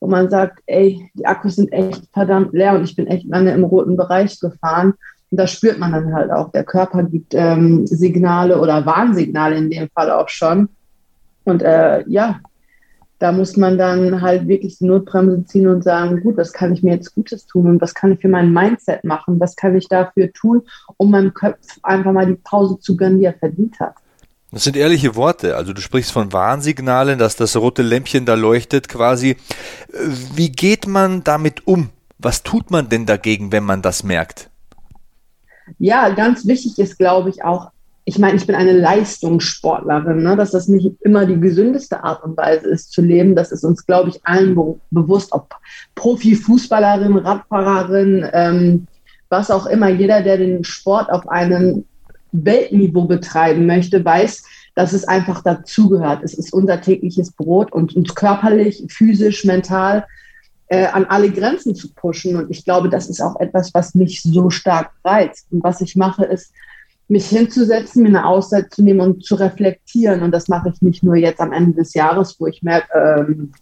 wo man sagt, ey, die Akkus sind echt verdammt leer und ich bin echt lange im roten Bereich gefahren. Und da spürt man dann halt auch, der Körper gibt ähm, Signale oder Warnsignale in dem Fall auch schon. Und äh, ja, da muss man dann halt wirklich die Notbremse ziehen und sagen, gut, was kann ich mir jetzt Gutes tun und was kann ich für mein Mindset machen, was kann ich dafür tun, um meinem Kopf einfach mal die Pause zu gönnen, die er verdient hat. Das sind ehrliche Worte. Also du sprichst von Warnsignalen, dass das rote Lämpchen da leuchtet quasi. Wie geht man damit um? Was tut man denn dagegen, wenn man das merkt? Ja, ganz wichtig ist, glaube ich, auch ich meine, ich bin eine Leistungssportlerin, ne? dass das nicht immer die gesündeste Art und Weise ist zu leben. Das ist uns, glaube ich, allen be bewusst, ob Profifußballerin, Radfahrerin, ähm, was auch immer. Jeder, der den Sport auf einem Weltniveau betreiben möchte, weiß, dass es einfach dazugehört. Es ist unser tägliches Brot und uns körperlich, physisch, mental äh, an alle Grenzen zu pushen. Und ich glaube, das ist auch etwas, was mich so stark reizt. Und was ich mache, ist, mich hinzusetzen, mir eine Auszeit zu nehmen und zu reflektieren. Und das mache ich nicht nur jetzt am Ende des Jahres, wo ich merke, ähm,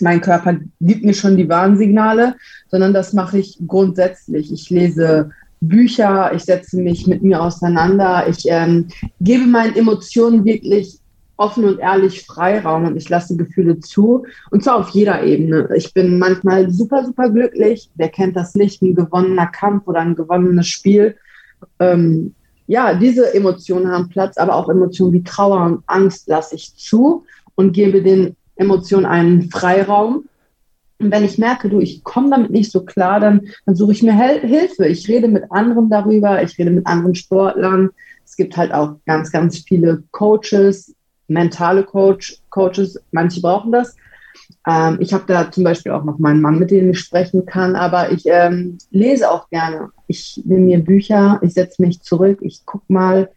mein Körper gibt mir schon die Warnsignale, sondern das mache ich grundsätzlich. Ich lese Bücher, ich setze mich mit mir auseinander, ich ähm, gebe meinen Emotionen wirklich offen und ehrlich Freiraum und ich lasse Gefühle zu und zwar auf jeder Ebene. Ich bin manchmal super, super glücklich. Wer kennt das nicht? Ein gewonnener Kampf oder ein gewonnenes Spiel. Ähm, ja, diese Emotionen haben Platz, aber auch Emotionen wie Trauer und Angst lasse ich zu und gebe den Emotionen einen Freiraum. Und wenn ich merke, du, ich komme damit nicht so klar, dann, dann suche ich mir Hel Hilfe. Ich rede mit anderen darüber, ich rede mit anderen Sportlern. Es gibt halt auch ganz, ganz viele Coaches, mentale Coach, Coaches, manche brauchen das. Ähm, ich habe da zum Beispiel auch noch meinen Mann, mit dem ich sprechen kann, aber ich ähm, lese auch gerne. Ich nehme mir Bücher, ich setze mich zurück, ich gucke mal,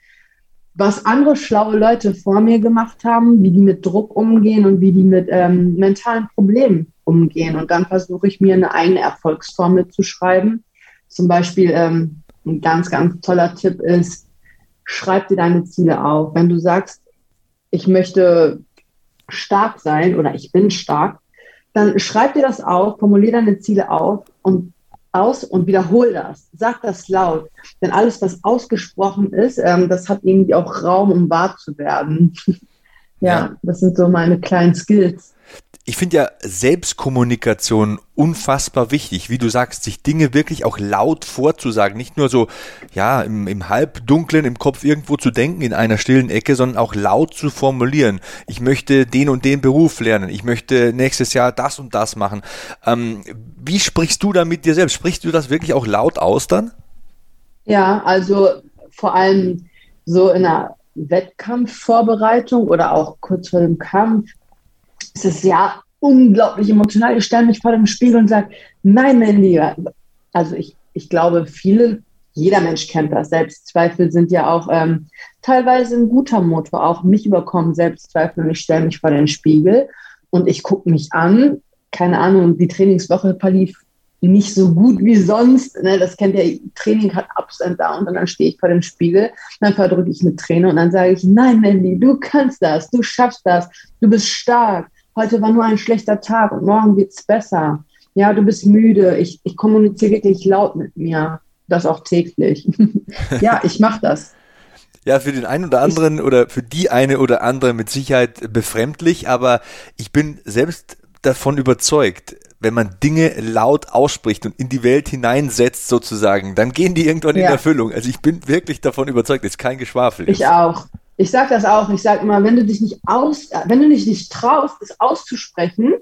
was andere schlaue Leute vor mir gemacht haben, wie die mit Druck umgehen und wie die mit ähm, mentalen Problemen umgehen. Und dann versuche ich mir eine eigene Erfolgsformel zu schreiben. Zum Beispiel ähm, ein ganz, ganz toller Tipp ist, schreib dir deine Ziele auf. Wenn du sagst, ich möchte stark sein oder ich bin stark, dann schreib dir das auf, formulier deine Ziele auf und aus und wiederhol das. Sag das laut. Denn alles, was ausgesprochen ist, ähm, das hat irgendwie auch Raum, um wahr zu werden. ja, ja, das sind so meine kleinen Skills ich finde ja Selbstkommunikation unfassbar wichtig, wie du sagst, sich Dinge wirklich auch laut vorzusagen, nicht nur so, ja, im, im Halbdunklen im Kopf irgendwo zu denken in einer stillen Ecke, sondern auch laut zu formulieren. Ich möchte den und den Beruf lernen, ich möchte nächstes Jahr das und das machen. Ähm, wie sprichst du da mit dir selbst? Sprichst du das wirklich auch laut aus dann? Ja, also vor allem so in einer Wettkampfvorbereitung oder auch kurz vor dem Kampf es ist ja unglaublich emotional. Ich stelle mich vor dem Spiegel und sage, nein, mein Lieber. Also ich, ich glaube, viele, jeder Mensch kennt das. Selbstzweifel sind ja auch ähm, teilweise ein guter Motor. Auch mich überkommen Selbstzweifel und ich stelle mich vor den Spiegel und ich gucke mich an. Keine Ahnung, die Trainingswoche verlief nicht so gut wie sonst. Ne? Das kennt ihr, Training hat Ups and Downs und dann stehe ich vor dem Spiegel, dann verdrücke ich eine Träne und dann sage ich, nein, Mandy, du kannst das, du schaffst das, du bist stark, heute war nur ein schlechter Tag und morgen wird es besser. Ja, du bist müde. Ich, ich kommuniziere wirklich laut mit mir. Das auch täglich. ja, ich mache das. Ja, für den einen oder anderen ich, oder für die eine oder andere mit Sicherheit befremdlich, aber ich bin selbst davon überzeugt, wenn man Dinge laut ausspricht und in die Welt hineinsetzt sozusagen, dann gehen die irgendwann ja. in Erfüllung. Also ich bin wirklich davon überzeugt, ist kein Geschwafel. Ich auch. Ich sage das auch. Ich sage immer, wenn du dich nicht aus, wenn du dich nicht traust, es auszusprechen,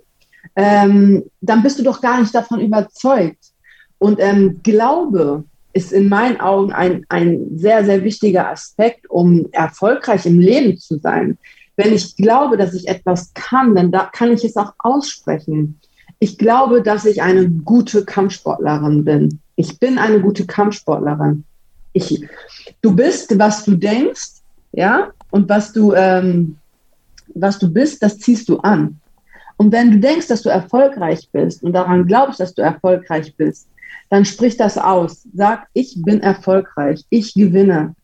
ähm, dann bist du doch gar nicht davon überzeugt. Und ähm, Glaube ist in meinen Augen ein, ein sehr, sehr wichtiger Aspekt, um erfolgreich im Leben zu sein. Wenn ich glaube, dass ich etwas kann, dann da kann ich es auch aussprechen. Ich glaube, dass ich eine gute Kampfsportlerin bin. Ich bin eine gute Kampfsportlerin. Ich, du bist, was du denkst ja, und was du, ähm, was du bist, das ziehst du an. Und wenn du denkst, dass du erfolgreich bist und daran glaubst, dass du erfolgreich bist, dann sprich das aus. Sag, ich bin erfolgreich, ich gewinne.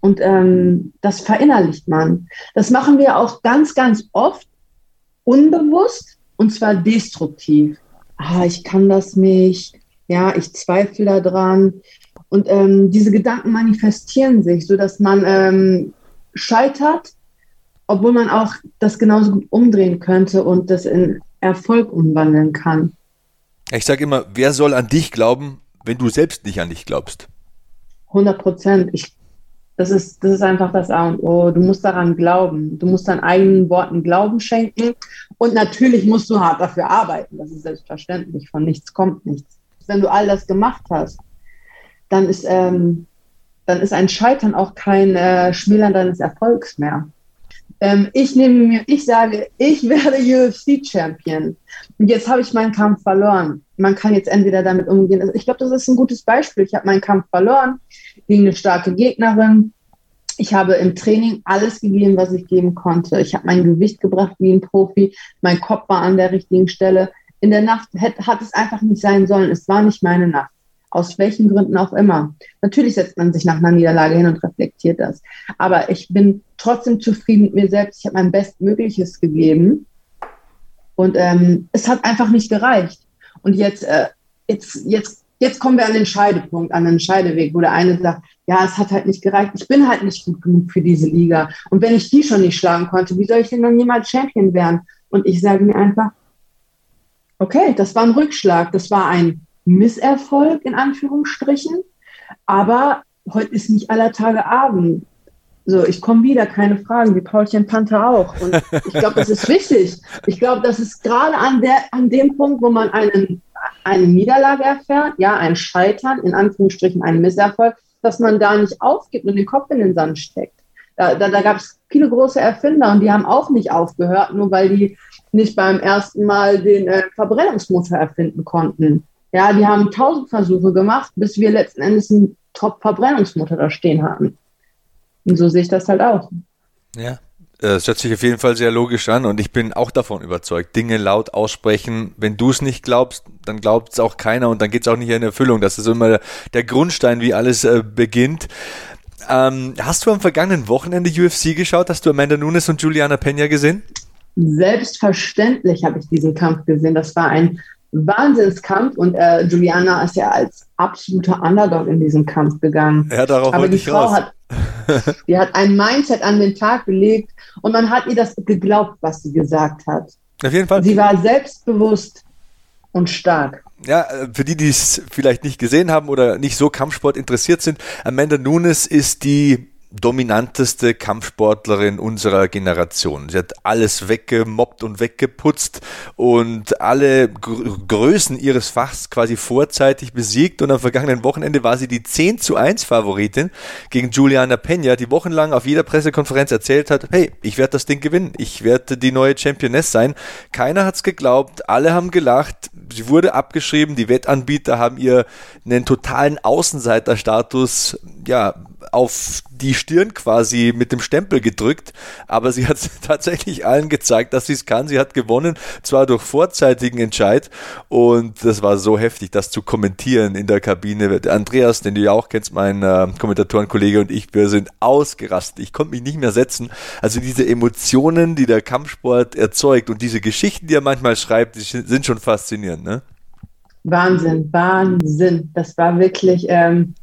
Und ähm, das verinnerlicht man. Das machen wir auch ganz, ganz oft unbewusst und zwar destruktiv. Ah, ich kann das nicht. Ja, ich zweifle daran. Und ähm, diese Gedanken manifestieren sich, sodass man ähm, scheitert, obwohl man auch das genauso gut umdrehen könnte und das in Erfolg umwandeln kann. Ich sage immer, wer soll an dich glauben, wenn du selbst nicht an dich glaubst? 100 Prozent. Das ist, das ist einfach das A und O. Du musst daran glauben. Du musst deinen eigenen Worten Glauben schenken. Und natürlich musst du hart dafür arbeiten. Das ist selbstverständlich. Von nichts kommt nichts. Wenn du all das gemacht hast, dann ist, ähm, dann ist ein Scheitern auch kein äh, Schmälern deines Erfolgs mehr. Ähm, ich nehme mir, ich sage, ich werde UFC-Champion. Und jetzt habe ich meinen Kampf verloren. Man kann jetzt entweder damit umgehen. Also ich glaube, das ist ein gutes Beispiel. Ich habe meinen Kampf verloren gegen eine starke Gegnerin. Ich habe im Training alles gegeben, was ich geben konnte. Ich habe mein Gewicht gebracht wie ein Profi. Mein Kopf war an der richtigen Stelle. In der Nacht hat, hat es einfach nicht sein sollen. Es war nicht meine Nacht. Aus welchen Gründen auch immer. Natürlich setzt man sich nach einer Niederlage hin und reflektiert das. Aber ich bin trotzdem zufrieden mit mir selbst. Ich habe mein Bestmögliches gegeben. Und ähm, es hat einfach nicht gereicht. Und jetzt, äh, jetzt, jetzt, jetzt kommen wir an den Scheidepunkt, an den Scheideweg, wo der eine sagt, ja, es hat halt nicht gereicht. Ich bin halt nicht gut genug für diese Liga. Und wenn ich die schon nicht schlagen konnte, wie soll ich denn dann jemals Champion werden? Und ich sage mir einfach, okay, das war ein Rückschlag, das war ein Misserfolg in Anführungsstrichen. Aber heute ist nicht aller Tage Abend. So, ich komme wieder, keine Fragen, wie Paulchen Panther auch. Und ich glaube, das ist wichtig. Ich glaube, das ist gerade an, an dem Punkt, wo man einen, eine Niederlage erfährt, ja, ein Scheitern, in Anführungsstrichen ein Misserfolg, dass man da nicht aufgibt und den Kopf in den Sand steckt. Da, da, da gab es viele große Erfinder und die haben auch nicht aufgehört, nur weil die nicht beim ersten Mal den äh, Verbrennungsmotor erfinden konnten. Ja, die haben tausend Versuche gemacht, bis wir letzten Endes einen Top-Verbrennungsmotor da stehen hatten. Und so sehe ich das halt auch. Ja, es hört sich auf jeden Fall sehr logisch an und ich bin auch davon überzeugt, Dinge laut aussprechen. Wenn du es nicht glaubst, dann glaubt es auch keiner und dann geht es auch nicht in Erfüllung. Das ist immer der Grundstein, wie alles äh, beginnt. Ähm, hast du am vergangenen Wochenende UFC geschaut? Hast du Amanda Nunes und Juliana Pena gesehen? Selbstverständlich habe ich diesen Kampf gesehen. Das war ein Wahnsinnskampf und äh, Juliana ist ja als absoluter Underdog in diesen Kampf gegangen. Ja, darauf Aber die Frau raus. hat, die hat ein Mindset an den Tag gelegt und man hat ihr das geglaubt, was sie gesagt hat. Auf jeden Fall. Sie war selbstbewusst und stark. Ja, äh, für die, die es vielleicht nicht gesehen haben oder nicht so Kampfsport interessiert sind, Amanda Nunes ist die dominanteste Kampfsportlerin unserer Generation. Sie hat alles weggemobbt und weggeputzt und alle Größen ihres Fachs quasi vorzeitig besiegt. Und am vergangenen Wochenende war sie die 10 zu 1 Favoritin gegen Juliana Peña, die wochenlang auf jeder Pressekonferenz erzählt hat, hey, ich werde das Ding gewinnen, ich werde die neue Championess sein. Keiner hat's geglaubt, alle haben gelacht, sie wurde abgeschrieben, die Wettanbieter haben ihr einen totalen Außenseiterstatus, ja, auf die Stirn quasi mit dem Stempel gedrückt, aber sie hat tatsächlich allen gezeigt, dass sie es kann. Sie hat gewonnen, zwar durch vorzeitigen Entscheid und das war so heftig, das zu kommentieren in der Kabine. Andreas, den du ja auch kennst, mein äh, Kommentatorenkollege und ich, wir sind ausgerastet. Ich konnte mich nicht mehr setzen. Also diese Emotionen, die der Kampfsport erzeugt und diese Geschichten, die er manchmal schreibt, die sind schon faszinierend, ne? Wahnsinn, Wahnsinn. Das war wirklich ähm,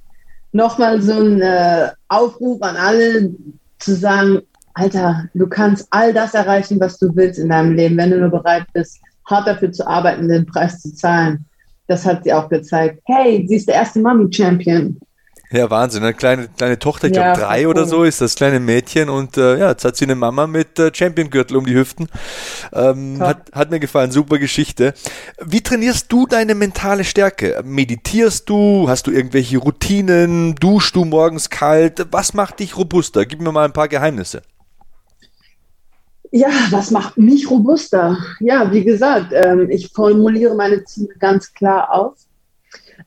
nochmal so ein äh, Aufruf an alle zu sagen, Alter, du kannst all das erreichen, was du willst in deinem Leben, wenn du nur bereit bist, hart dafür zu arbeiten, den Preis zu zahlen. Das hat sie auch gezeigt. Hey, sie ist der erste Mummy-Champion. Ja, Wahnsinn. Eine kleine, kleine Tochter, ich ja, glaube drei oder so ist das kleine Mädchen und äh, ja, jetzt hat sie eine Mama mit äh, Champion-Gürtel um die Hüften. Ähm, hat, hat mir gefallen, super Geschichte. Wie trainierst du deine mentale Stärke? Meditierst du? Hast du irgendwelche Routinen? Duschst du morgens kalt? Was macht dich robuster? Gib mir mal ein paar Geheimnisse. Ja, was macht mich robuster? Ja, wie gesagt, ähm, ich formuliere meine Ziele ganz klar aus.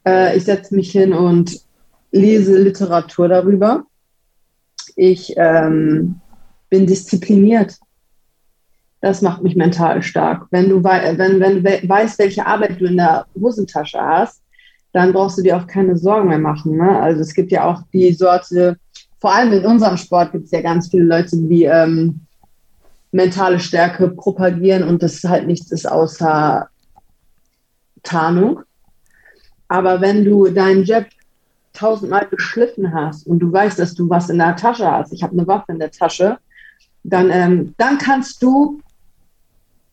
Äh, ich setze mich hin und lese Literatur darüber. Ich ähm, bin diszipliniert. Das macht mich mental stark. Wenn du, wenn, wenn du weißt, welche Arbeit du in der Hosentasche hast, dann brauchst du dir auch keine Sorgen mehr machen. Ne? Also es gibt ja auch die Sorte, vor allem in unserem Sport gibt es ja ganz viele Leute, die ähm, mentale Stärke propagieren und das halt nichts ist außer Tarnung. Aber wenn du deinen Job tausendmal geschliffen hast und du weißt, dass du was in der Tasche hast, ich habe eine Waffe in der Tasche, dann, ähm, dann kannst du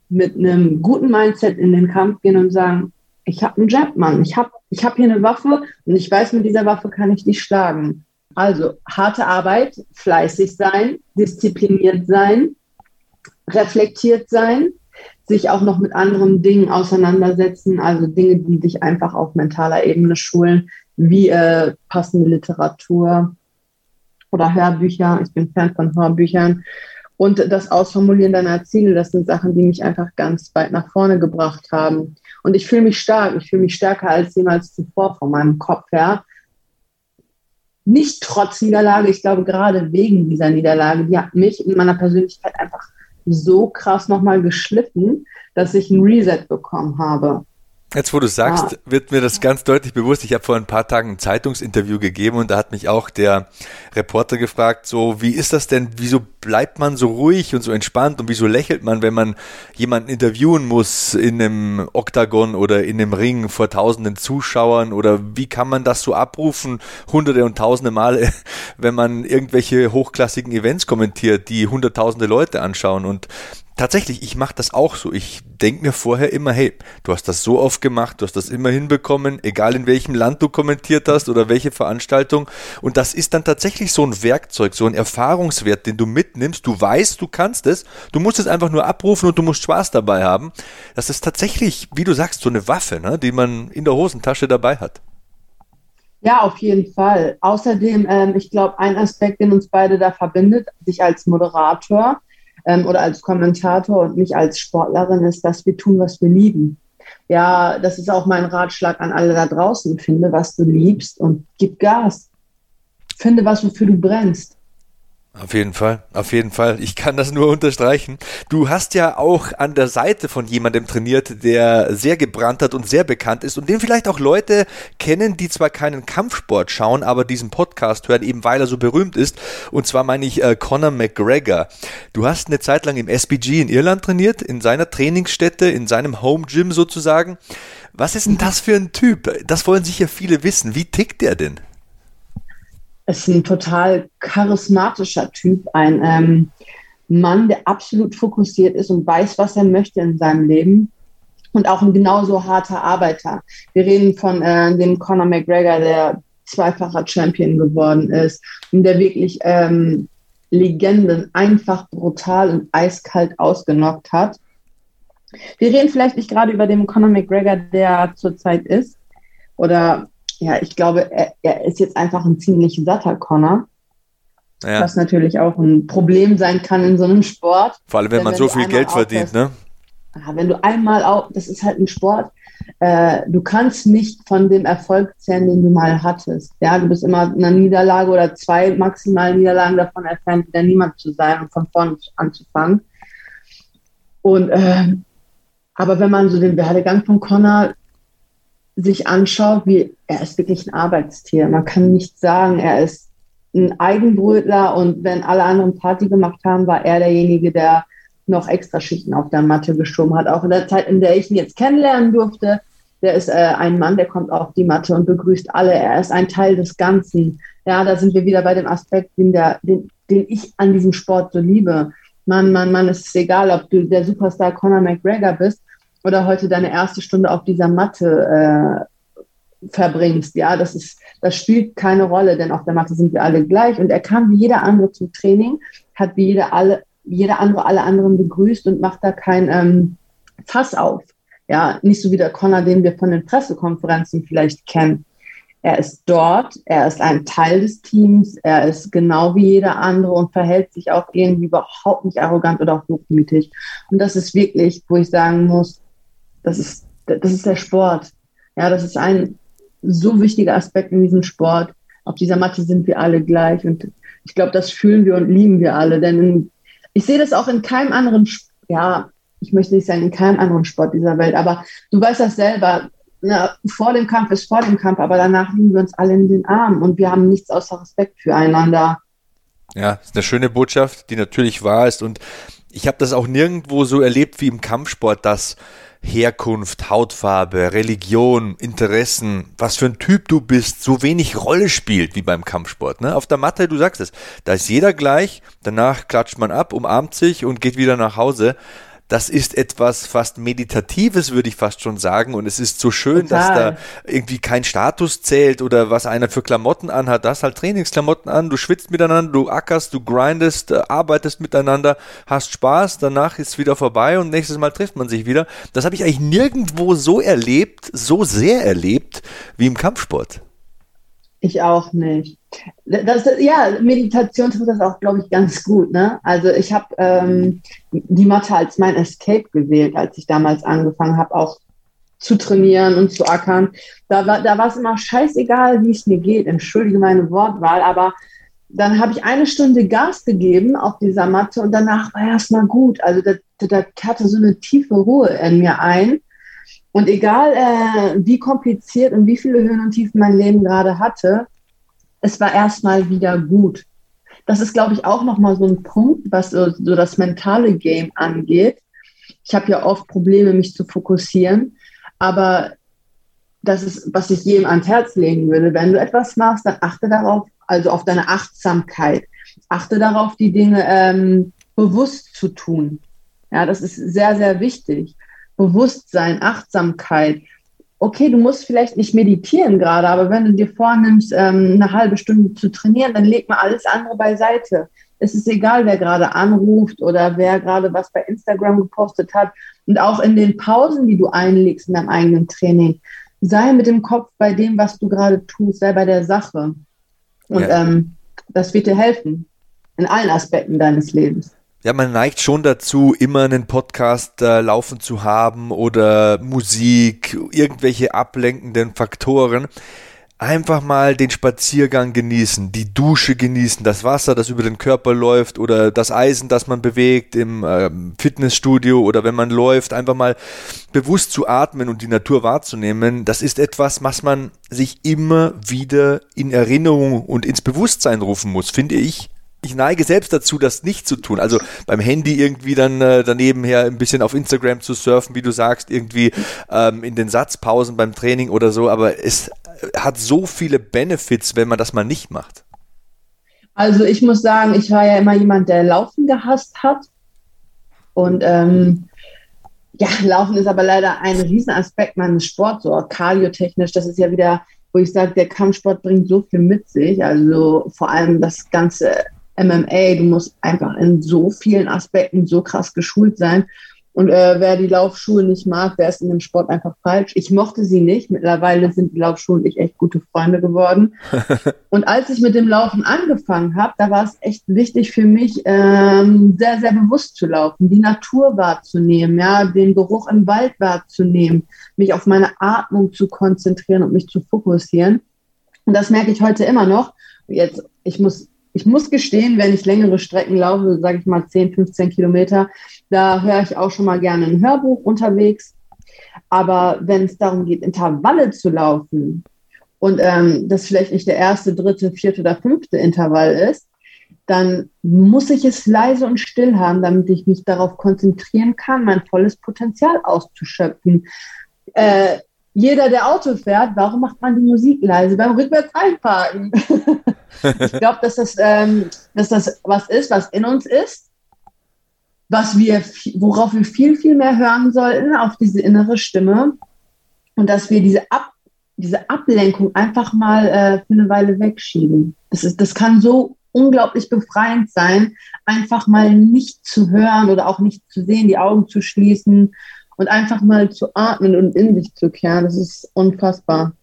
mit einem guten Mindset in den Kampf gehen und sagen, ich habe einen Jab, Mann, ich habe ich hab hier eine Waffe und ich weiß, mit dieser Waffe kann ich dich schlagen. Also harte Arbeit, fleißig sein, diszipliniert sein, reflektiert sein, sich auch noch mit anderen Dingen auseinandersetzen, also Dinge, die dich einfach auf mentaler Ebene schulen, wie äh, passende Literatur, oder Hörbücher. Ich bin Fan von Hörbüchern. Und das Ausformulieren deiner Ziele, das sind Sachen, die mich einfach ganz weit nach vorne gebracht haben. Und ich fühle mich stark. Ich fühle mich stärker als jemals zuvor von meinem Kopf her. Nicht trotz Niederlage, ich glaube gerade wegen dieser Niederlage, die hat mich in meiner Persönlichkeit einfach so krass nochmal geschliffen, dass ich ein Reset bekommen habe. Jetzt, wo du sagst, ah. wird mir das ganz deutlich bewusst. Ich habe vor ein paar Tagen ein Zeitungsinterview gegeben und da hat mich auch der Reporter gefragt, so, wie ist das denn? Wieso bleibt man so ruhig und so entspannt und wieso lächelt man, wenn man jemanden interviewen muss in einem Oktagon oder in einem Ring vor tausenden Zuschauern oder wie kann man das so abrufen, hunderte und tausende Male, wenn man irgendwelche hochklassigen Events kommentiert, die hunderttausende Leute anschauen und tatsächlich, ich mache das auch so. Ich denke mir vorher immer, hey, du hast das so oft gemacht, du hast das immer hinbekommen, egal in welchem Land du kommentiert hast oder welche Veranstaltung. Und das ist dann tatsächlich so ein Werkzeug, so ein Erfahrungswert, den du mitnimmst. Du weißt, du kannst es. Du musst es einfach nur abrufen und du musst Spaß dabei haben. Das ist tatsächlich, wie du sagst, so eine Waffe, ne, die man in der Hosentasche dabei hat. Ja, auf jeden Fall. Außerdem, ähm, ich glaube, ein Aspekt, den uns beide da verbindet, sich als Moderator, ähm, oder als Kommentator und nicht als Sportlerin ist, dass wir tun, was wir lieben. Ja, das ist auch mein Ratschlag an alle da draußen. Finde, was du liebst und gib Gas. Finde was, wofür du brennst. Auf jeden Fall, auf jeden Fall. Ich kann das nur unterstreichen. Du hast ja auch an der Seite von jemandem trainiert, der sehr gebrannt hat und sehr bekannt ist und den vielleicht auch Leute kennen, die zwar keinen Kampfsport schauen, aber diesen Podcast hören, eben weil er so berühmt ist. Und zwar meine ich äh, Conor McGregor. Du hast eine Zeit lang im SBG in Irland trainiert, in seiner Trainingsstätte, in seinem Home Gym sozusagen. Was ist denn das für ein Typ? Das wollen sicher viele wissen. Wie tickt der denn? Ist ein total charismatischer Typ, ein ähm, Mann, der absolut fokussiert ist und weiß, was er möchte in seinem Leben und auch ein genauso harter Arbeiter. Wir reden von äh, dem Conor McGregor, der zweifacher Champion geworden ist und der wirklich ähm, Legenden einfach brutal und eiskalt ausgenockt hat. Wir reden vielleicht nicht gerade über den Conor McGregor, der zurzeit ist, oder ja, ich glaube, er, er ist jetzt einfach ein ziemlich satter Connor. Ja. Was natürlich auch ein Problem sein kann in so einem Sport. Vor allem, wenn man wenn so viel Geld verdient, ne? Wenn du einmal auch, das ist halt ein Sport, äh, du kannst nicht von dem Erfolg zählen, den du mal hattest. Ja, du bist immer eine Niederlage oder zwei maximal Niederlagen davon entfernt, wieder niemand zu sein und von vorne anzufangen. Und äh, aber wenn man so den Werdegang von Connor sich anschaut, wie er ist wirklich ein Arbeitstier. Man kann nicht sagen, er ist ein Eigenbrötler und wenn alle anderen Party gemacht haben, war er derjenige, der noch extra Schichten auf der Matte geschoben hat. Auch in der Zeit, in der ich ihn jetzt kennenlernen durfte, der ist äh, ein Mann, der kommt auf die Matte und begrüßt alle. Er ist ein Teil des Ganzen. Ja, da sind wir wieder bei dem Aspekt, den, der, den, den ich an diesem Sport so liebe. Mann, Mann, Mann, es ist egal, ob du der Superstar Conor McGregor bist oder heute deine erste Stunde auf dieser Matte äh, verbringst. Ja, das ist, das spielt keine Rolle, denn auf der Matte sind wir alle gleich. Und er kam wie jeder andere zum Training, hat wie jeder, alle, jeder andere alle anderen begrüßt und macht da kein ähm, Fass auf. Ja, nicht so wie der Connor, den wir von den Pressekonferenzen vielleicht kennen. Er ist dort, er ist ein Teil des Teams, er ist genau wie jeder andere und verhält sich auch irgendwie überhaupt nicht arrogant oder hochmütig. Und das ist wirklich, wo ich sagen muss, das ist, das ist der Sport. Ja, das ist ein so wichtiger Aspekt in diesem Sport. Auf dieser Matte sind wir alle gleich und ich glaube, das fühlen wir und lieben wir alle. Denn in, ich sehe das auch in keinem anderen, ja, ich möchte nicht sagen in keinem anderen Sport dieser Welt, aber du weißt das selber. Na, vor dem Kampf ist vor dem Kampf, aber danach liegen wir uns alle in den Armen und wir haben nichts außer Respekt füreinander. Ja, ist eine schöne Botschaft, die natürlich wahr ist und ich habe das auch nirgendwo so erlebt wie im Kampfsport, dass Herkunft, Hautfarbe, Religion, Interessen, was für ein Typ du bist, so wenig Rolle spielt wie beim Kampfsport. Ne? Auf der Matte, du sagst es, da ist jeder gleich, danach klatscht man ab, umarmt sich und geht wieder nach Hause das ist etwas fast Meditatives, würde ich fast schon sagen. Und es ist so schön, Total. dass da irgendwie kein Status zählt oder was einer für Klamotten anhat. Das halt Trainingsklamotten an, du schwitzt miteinander, du ackerst, du grindest, äh, arbeitest miteinander, hast Spaß, danach ist es wieder vorbei und nächstes Mal trifft man sich wieder. Das habe ich eigentlich nirgendwo so erlebt, so sehr erlebt wie im Kampfsport. Ich auch nicht. Das, ja, Meditation tut das auch, glaube ich, ganz gut. Ne? Also ich habe ähm, die Mathe als mein Escape gewählt, als ich damals angefangen habe, auch zu trainieren und zu ackern. Da war da es immer scheißegal, wie es mir geht. Entschuldige meine Wortwahl, aber dann habe ich eine Stunde Gas gegeben auf dieser Matte und danach war erstmal gut. Also da, da kehrte so eine tiefe Ruhe in mir ein. Und egal, äh, wie kompliziert und wie viele Höhen und Tiefen mein Leben gerade hatte, es war erstmal wieder gut. Das ist, glaube ich, auch nochmal so ein Punkt, was so, so das mentale Game angeht. Ich habe ja oft Probleme, mich zu fokussieren, aber das ist, was ich jedem ans Herz legen würde. Wenn du etwas machst, dann achte darauf, also auf deine Achtsamkeit. Achte darauf, die Dinge ähm, bewusst zu tun. Ja, das ist sehr, sehr wichtig. Bewusstsein, Achtsamkeit. Okay, du musst vielleicht nicht meditieren gerade, aber wenn du dir vornimmst, ähm, eine halbe Stunde zu trainieren, dann leg mal alles andere beiseite. Es ist egal, wer gerade anruft oder wer gerade was bei Instagram gepostet hat. Und auch in den Pausen, die du einlegst in deinem eigenen Training, sei mit dem Kopf bei dem, was du gerade tust, sei bei der Sache. Und ja. ähm, das wird dir helfen in allen Aspekten deines Lebens. Ja, man neigt schon dazu, immer einen Podcast äh, laufen zu haben oder Musik, irgendwelche ablenkenden Faktoren. Einfach mal den Spaziergang genießen, die Dusche genießen, das Wasser, das über den Körper läuft oder das Eisen, das man bewegt im äh, Fitnessstudio oder wenn man läuft, einfach mal bewusst zu atmen und die Natur wahrzunehmen. Das ist etwas, was man sich immer wieder in Erinnerung und ins Bewusstsein rufen muss, finde ich ich neige selbst dazu, das nicht zu tun. Also beim Handy irgendwie dann äh, daneben her ein bisschen auf Instagram zu surfen, wie du sagst, irgendwie ähm, in den Satzpausen beim Training oder so. Aber es hat so viele Benefits, wenn man das mal nicht macht. Also ich muss sagen, ich war ja immer jemand, der Laufen gehasst hat. Und ähm, ja, Laufen ist aber leider ein Riesenaspekt meines Sports, so kardiotechnisch. Das ist ja wieder, wo ich sage, der Kampfsport bringt so viel mit sich. Also vor allem das ganze MMA, du musst einfach in so vielen Aspekten so krass geschult sein. Und äh, wer die Laufschuhe nicht mag, der ist in dem Sport einfach falsch. Ich mochte sie nicht. Mittlerweile sind die Laufschuhe und ich echt gute Freunde geworden. und als ich mit dem Laufen angefangen habe, da war es echt wichtig für mich, ähm, sehr, sehr bewusst zu laufen, die Natur wahrzunehmen, ja, den Geruch im Wald wahrzunehmen, mich auf meine Atmung zu konzentrieren und mich zu fokussieren. Und das merke ich heute immer noch. Jetzt, ich muss ich muss gestehen, wenn ich längere Strecken laufe, sage ich mal 10, 15 Kilometer, da höre ich auch schon mal gerne ein Hörbuch unterwegs. Aber wenn es darum geht, Intervalle zu laufen und ähm, das vielleicht nicht der erste, dritte, vierte oder fünfte Intervall ist, dann muss ich es leise und still haben, damit ich mich darauf konzentrieren kann, mein volles Potenzial auszuschöpfen. Äh, jeder, der Auto fährt, warum macht man die Musik leise beim rückwärts einparken? ich glaube, dass, das, ähm, dass das was ist, was in uns ist, was wir, worauf wir viel, viel mehr hören sollten, auf diese innere Stimme und dass wir diese, Ab, diese Ablenkung einfach mal äh, für eine Weile wegschieben. Das, ist, das kann so unglaublich befreiend sein, einfach mal nicht zu hören oder auch nicht zu sehen, die Augen zu schließen und einfach mal zu atmen und in sich zu kehren. Das ist unfassbar.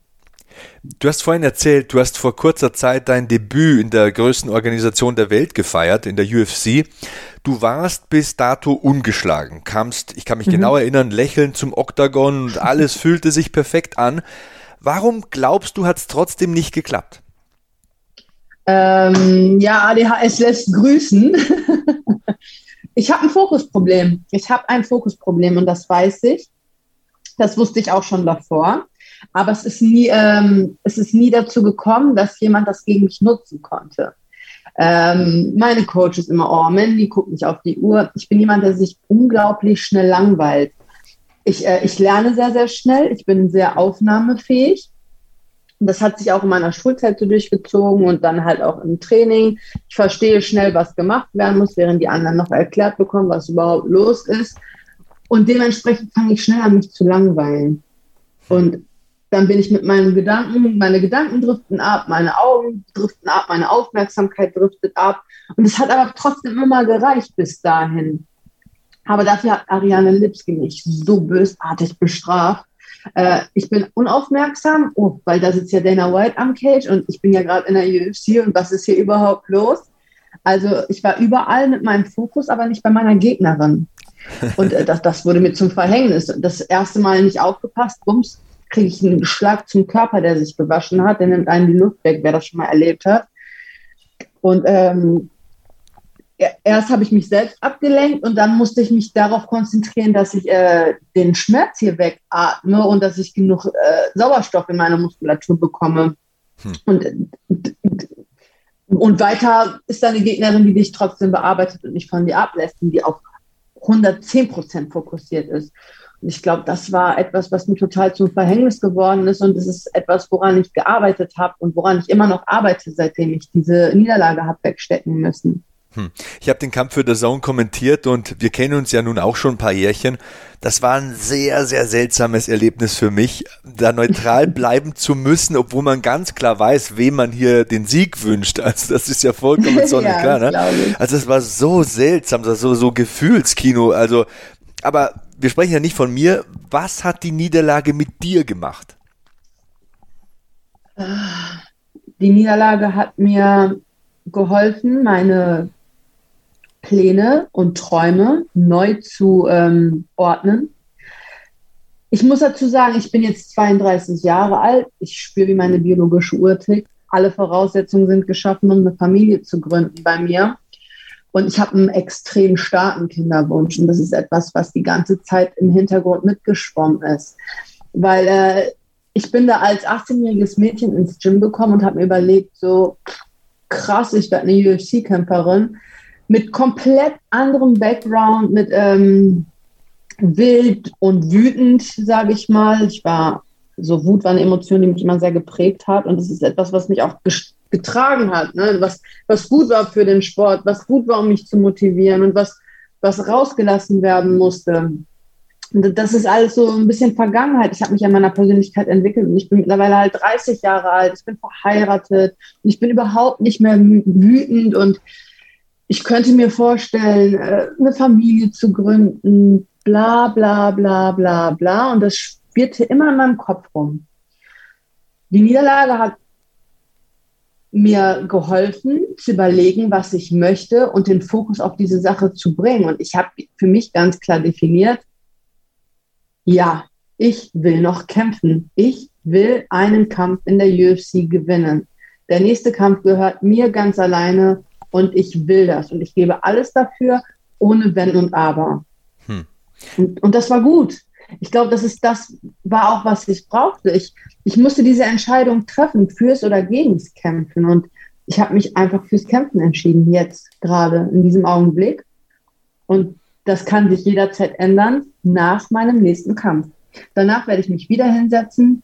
Du hast vorhin erzählt, du hast vor kurzer Zeit dein Debüt in der größten Organisation der Welt gefeiert, in der UFC. Du warst bis dato ungeschlagen, kamst, ich kann mich mhm. genau erinnern, lächelnd zum Oktagon und alles fühlte sich perfekt an. Warum glaubst du, hat es trotzdem nicht geklappt? Ähm, ja, ADHS lässt grüßen. ich habe ein Fokusproblem. Ich habe ein Fokusproblem und das weiß ich. Das wusste ich auch schon davor. Aber es ist nie, ähm, es ist nie dazu gekommen, dass jemand das gegen mich nutzen konnte. Ähm, meine Coach ist immer, oh Mandy, guck nicht auf die Uhr. Ich bin jemand, der sich unglaublich schnell langweilt. Ich, äh, ich lerne sehr, sehr schnell. Ich bin sehr aufnahmefähig das hat sich auch in meiner Schulzeit so durchgezogen und dann halt auch im Training. Ich verstehe schnell, was gemacht werden muss, während die anderen noch erklärt bekommen, was überhaupt los ist. Und dementsprechend fange ich schnell an, mich zu langweilen. Und dann bin ich mit meinen Gedanken, meine Gedanken driften ab, meine Augen driften ab, meine Aufmerksamkeit driftet ab. Und es hat aber trotzdem immer gereicht bis dahin. Aber dafür hat Ariane Lipski mich so bösartig bestraft, Äh, ich bin unaufmerksam, oh, weil da sitzt ja Dana White am Cage und ich bin ja gerade in der UFC und was ist hier überhaupt los? Also ich war überall mit meinem Fokus, aber nicht bei meiner Gegnerin. Und äh, das, das wurde mir zum Verhängnis. Das erste Mal nicht aufgepasst, bums, kriege ich einen Schlag zum Körper, der sich gewaschen hat. Der nimmt einen die Luft weg, wer das schon mal erlebt hat. Und ähm, erst habe ich mich selbst abgelenkt und dann musste ich mich darauf konzentrieren, dass ich äh, den Schmerz hier wegatme und dass ich genug äh, Sauerstoff in meiner Muskulatur bekomme. Hm. Und, und weiter ist da eine Gegnerin, die dich trotzdem bearbeitet und nicht von dir ablässt, die auf 110 Prozent fokussiert ist. Und ich glaube, das war etwas, was mir total zum Verhängnis geworden ist. Und es ist etwas, woran ich gearbeitet habe und woran ich immer noch arbeite, seitdem ich diese Niederlage habe wegstecken müssen. Hm. Ich habe den Kampf für The Zone kommentiert und wir kennen uns ja nun auch schon ein paar Jährchen. Das war ein sehr, sehr seltsames Erlebnis für mich, da neutral bleiben zu müssen, obwohl man ganz klar weiß, wem man hier den Sieg wünscht. Also das ist ja vollkommen sonnenklar. ja, ne? Also es war so seltsam, so, so Gefühlskino. Also, aber wir sprechen ja nicht von mir. Was hat die Niederlage mit dir gemacht? Die Niederlage hat mir geholfen, meine Pläne und Träume neu zu ähm, ordnen. Ich muss dazu sagen, ich bin jetzt 32 Jahre alt. Ich spüre, wie meine biologische Uhr tickt. Alle Voraussetzungen sind geschaffen, um eine Familie zu gründen bei mir. Und ich habe einen extrem starken Kinderwunsch. Und das ist etwas, was die ganze Zeit im Hintergrund mitgeschwommen ist. Weil äh, ich bin da als 18-jähriges Mädchen ins Gym gekommen und habe mir überlegt, so krass, ich werde eine UFC-Kämpferin mit komplett anderem Background, mit ähm, wild und wütend, sage ich mal. Ich war, so Wut war eine Emotion, die mich immer sehr geprägt hat und das ist etwas, was mich auch getragen hat, ne? was, was gut war für den Sport, was gut war, um mich zu motivieren und was, was rausgelassen werden musste. Das ist alles so ein bisschen Vergangenheit. Ich habe mich an meiner Persönlichkeit entwickelt und ich bin mittlerweile halt 30 Jahre alt, ich bin verheiratet und ich bin überhaupt nicht mehr wütend und ich könnte mir vorstellen, äh, eine Familie zu gründen, bla bla bla bla bla. Und das spielte immer in meinem Kopf rum. Die Niederlage hat mir geholfen, zu überlegen, was ich möchte und den Fokus auf diese Sache zu bringen. Und ich habe für mich ganz klar definiert, ja, ich will noch kämpfen. Ich will einen Kampf in der UFC gewinnen. Der nächste Kampf gehört mir ganz alleine und ich will das und ich gebe alles dafür, ohne Wenn und Aber. Hm. Und, und das war gut. Ich glaube, das ist das war auch, was ich brauchte. Ich, ich musste diese Entscheidung treffen, fürs oder gegens Kämpfen. Und ich habe mich einfach fürs Kämpfen entschieden, jetzt gerade in diesem Augenblick. Und das kann sich jederzeit ändern nach meinem nächsten Kampf. Danach werde ich mich wieder hinsetzen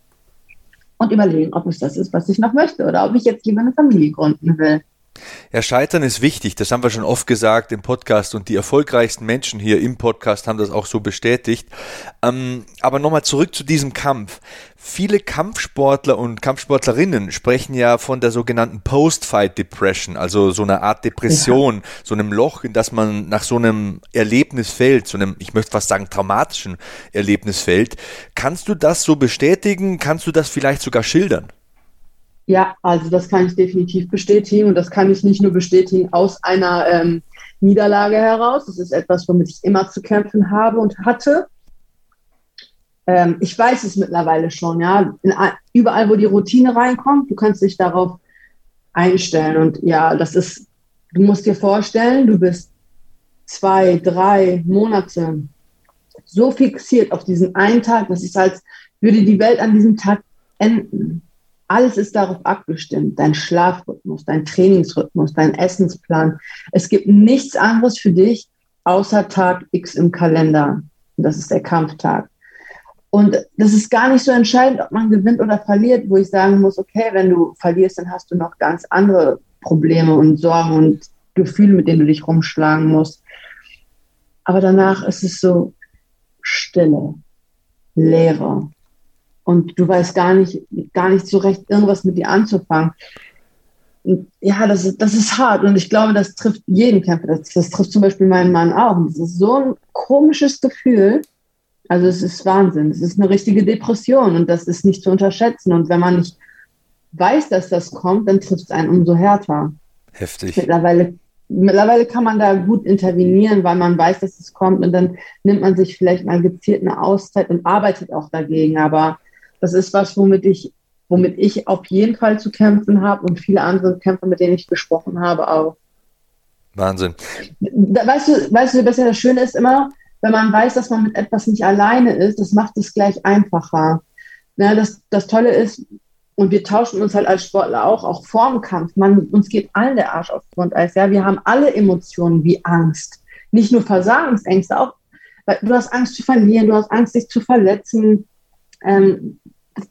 und überlegen, ob es das ist, was ich noch möchte oder ob ich jetzt lieber eine Familie gründen will. Ja, Scheitern ist wichtig, das haben wir schon oft gesagt im Podcast und die erfolgreichsten Menschen hier im Podcast haben das auch so bestätigt. Ähm, aber nochmal zurück zu diesem Kampf. Viele Kampfsportler und Kampfsportlerinnen sprechen ja von der sogenannten Post-Fight Depression, also so einer Art Depression, ja. so einem Loch, in das man nach so einem Erlebnis fällt, so einem, ich möchte fast sagen, traumatischen Erlebnis fällt. Kannst du das so bestätigen? Kannst du das vielleicht sogar schildern? Ja, also das kann ich definitiv bestätigen und das kann ich nicht nur bestätigen aus einer ähm, Niederlage heraus. Das ist etwas, womit ich immer zu kämpfen habe und hatte. Ähm, ich weiß es mittlerweile schon, ja. In, überall, wo die Routine reinkommt, du kannst dich darauf einstellen. Und ja, das ist, du musst dir vorstellen, du bist zwei, drei Monate so fixiert auf diesen einen Tag, dass es als würde die Welt an diesem Tag enden. Alles ist darauf abgestimmt. Dein Schlafrhythmus, dein Trainingsrhythmus, dein Essensplan. Es gibt nichts anderes für dich außer Tag X im Kalender. Das ist der Kampftag. Und das ist gar nicht so entscheidend, ob man gewinnt oder verliert, wo ich sagen muss, okay, wenn du verlierst, dann hast du noch ganz andere Probleme und Sorgen und Gefühle, mit denen du dich rumschlagen musst. Aber danach ist es so Stille, Leere, und du weißt gar nicht, gar nicht so recht, irgendwas mit dir anzufangen. Und ja, das ist, das ist hart und ich glaube, das trifft jeden Kämpfer. Das, das trifft zum Beispiel meinen Mann auch. Und das ist so ein komisches Gefühl. Also es ist Wahnsinn. Es ist eine richtige Depression und das ist nicht zu unterschätzen. Und wenn man nicht weiß, dass das kommt, dann trifft es einen umso härter. Heftig. Mittlerweile, mittlerweile kann man da gut intervenieren, weil man weiß, dass es kommt und dann nimmt man sich vielleicht mal gezielt eine Auszeit und arbeitet auch dagegen. Aber das ist was, womit ich, womit ich auf jeden Fall zu kämpfen habe und viele andere Kämpfer, mit denen ich gesprochen habe, auch. Wahnsinn. Weißt du, weißt du, was ja das Schöne ist immer, wenn man weiß, dass man mit etwas nicht alleine ist, das macht es gleich einfacher. Ja, das, das Tolle ist, und wir tauschen uns halt als Sportler auch, auch vorm Kampf. Man, uns geht allen der Arsch auf Grundeis. Ja, wir haben alle Emotionen wie Angst. Nicht nur Versagensängste, auch, weil du hast Angst zu verlieren, du hast Angst, dich zu verletzen. Ähm,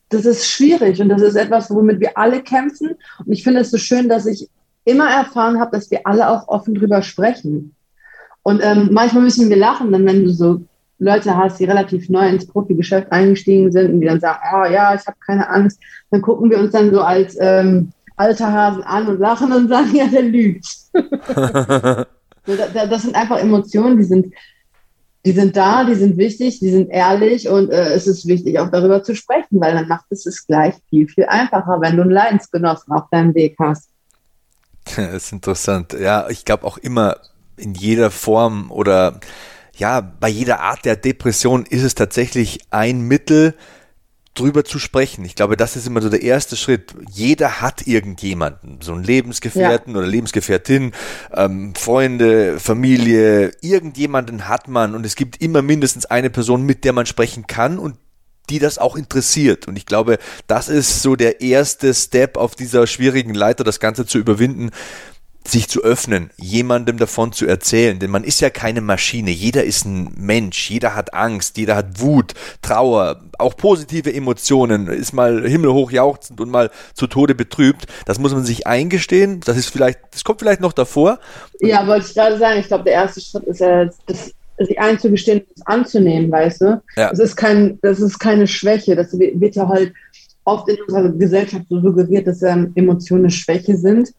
das ist schwierig und das ist etwas, womit wir alle kämpfen. Und ich finde es so schön, dass ich immer erfahren habe, dass wir alle auch offen drüber sprechen. Und ähm, manchmal müssen wir lachen, dann wenn du so Leute hast, die relativ neu ins Profigeschäft eingestiegen sind und die dann sagen, oh ja, ich habe keine Angst, dann gucken wir uns dann so als ähm, alter Hasen an und lachen und sagen, ja, der lügt. das sind einfach Emotionen, die sind, die sind da, die sind wichtig, die sind ehrlich und äh, es ist wichtig, auch darüber zu sprechen, weil dann macht es es gleich viel, viel einfacher, wenn du einen Leidensgenossen auf deinem Weg hast. Das ist interessant. Ja, ich glaube auch immer in jeder Form oder ja, bei jeder Art der Depression ist es tatsächlich ein Mittel, drüber zu sprechen. Ich glaube, das ist immer so der erste Schritt. Jeder hat irgendjemanden, so einen Lebensgefährten ja. oder Lebensgefährtin, ähm, Freunde, Familie, irgendjemanden hat man und es gibt immer mindestens eine Person, mit der man sprechen kann und die das auch interessiert. Und ich glaube, das ist so der erste Step auf dieser schwierigen Leiter, das Ganze zu überwinden, sich zu öffnen, jemandem davon zu erzählen, denn man ist ja keine Maschine, jeder ist ein Mensch, jeder hat Angst, jeder hat Wut, Trauer, auch positive Emotionen, ist mal himmelhoch jauchzend und mal zu Tode betrübt, das muss man sich eingestehen, das ist vielleicht, das kommt vielleicht noch davor. Ja, wollte ich gerade sagen, ich glaube, der erste Schritt ist ja, das, sich einzugestehen, das anzunehmen, weißt du? Ja. Das ist kein, das ist keine Schwäche, das wird ja halt oft in unserer Gesellschaft so suggeriert, dass ähm, Emotionen Schwäche sind.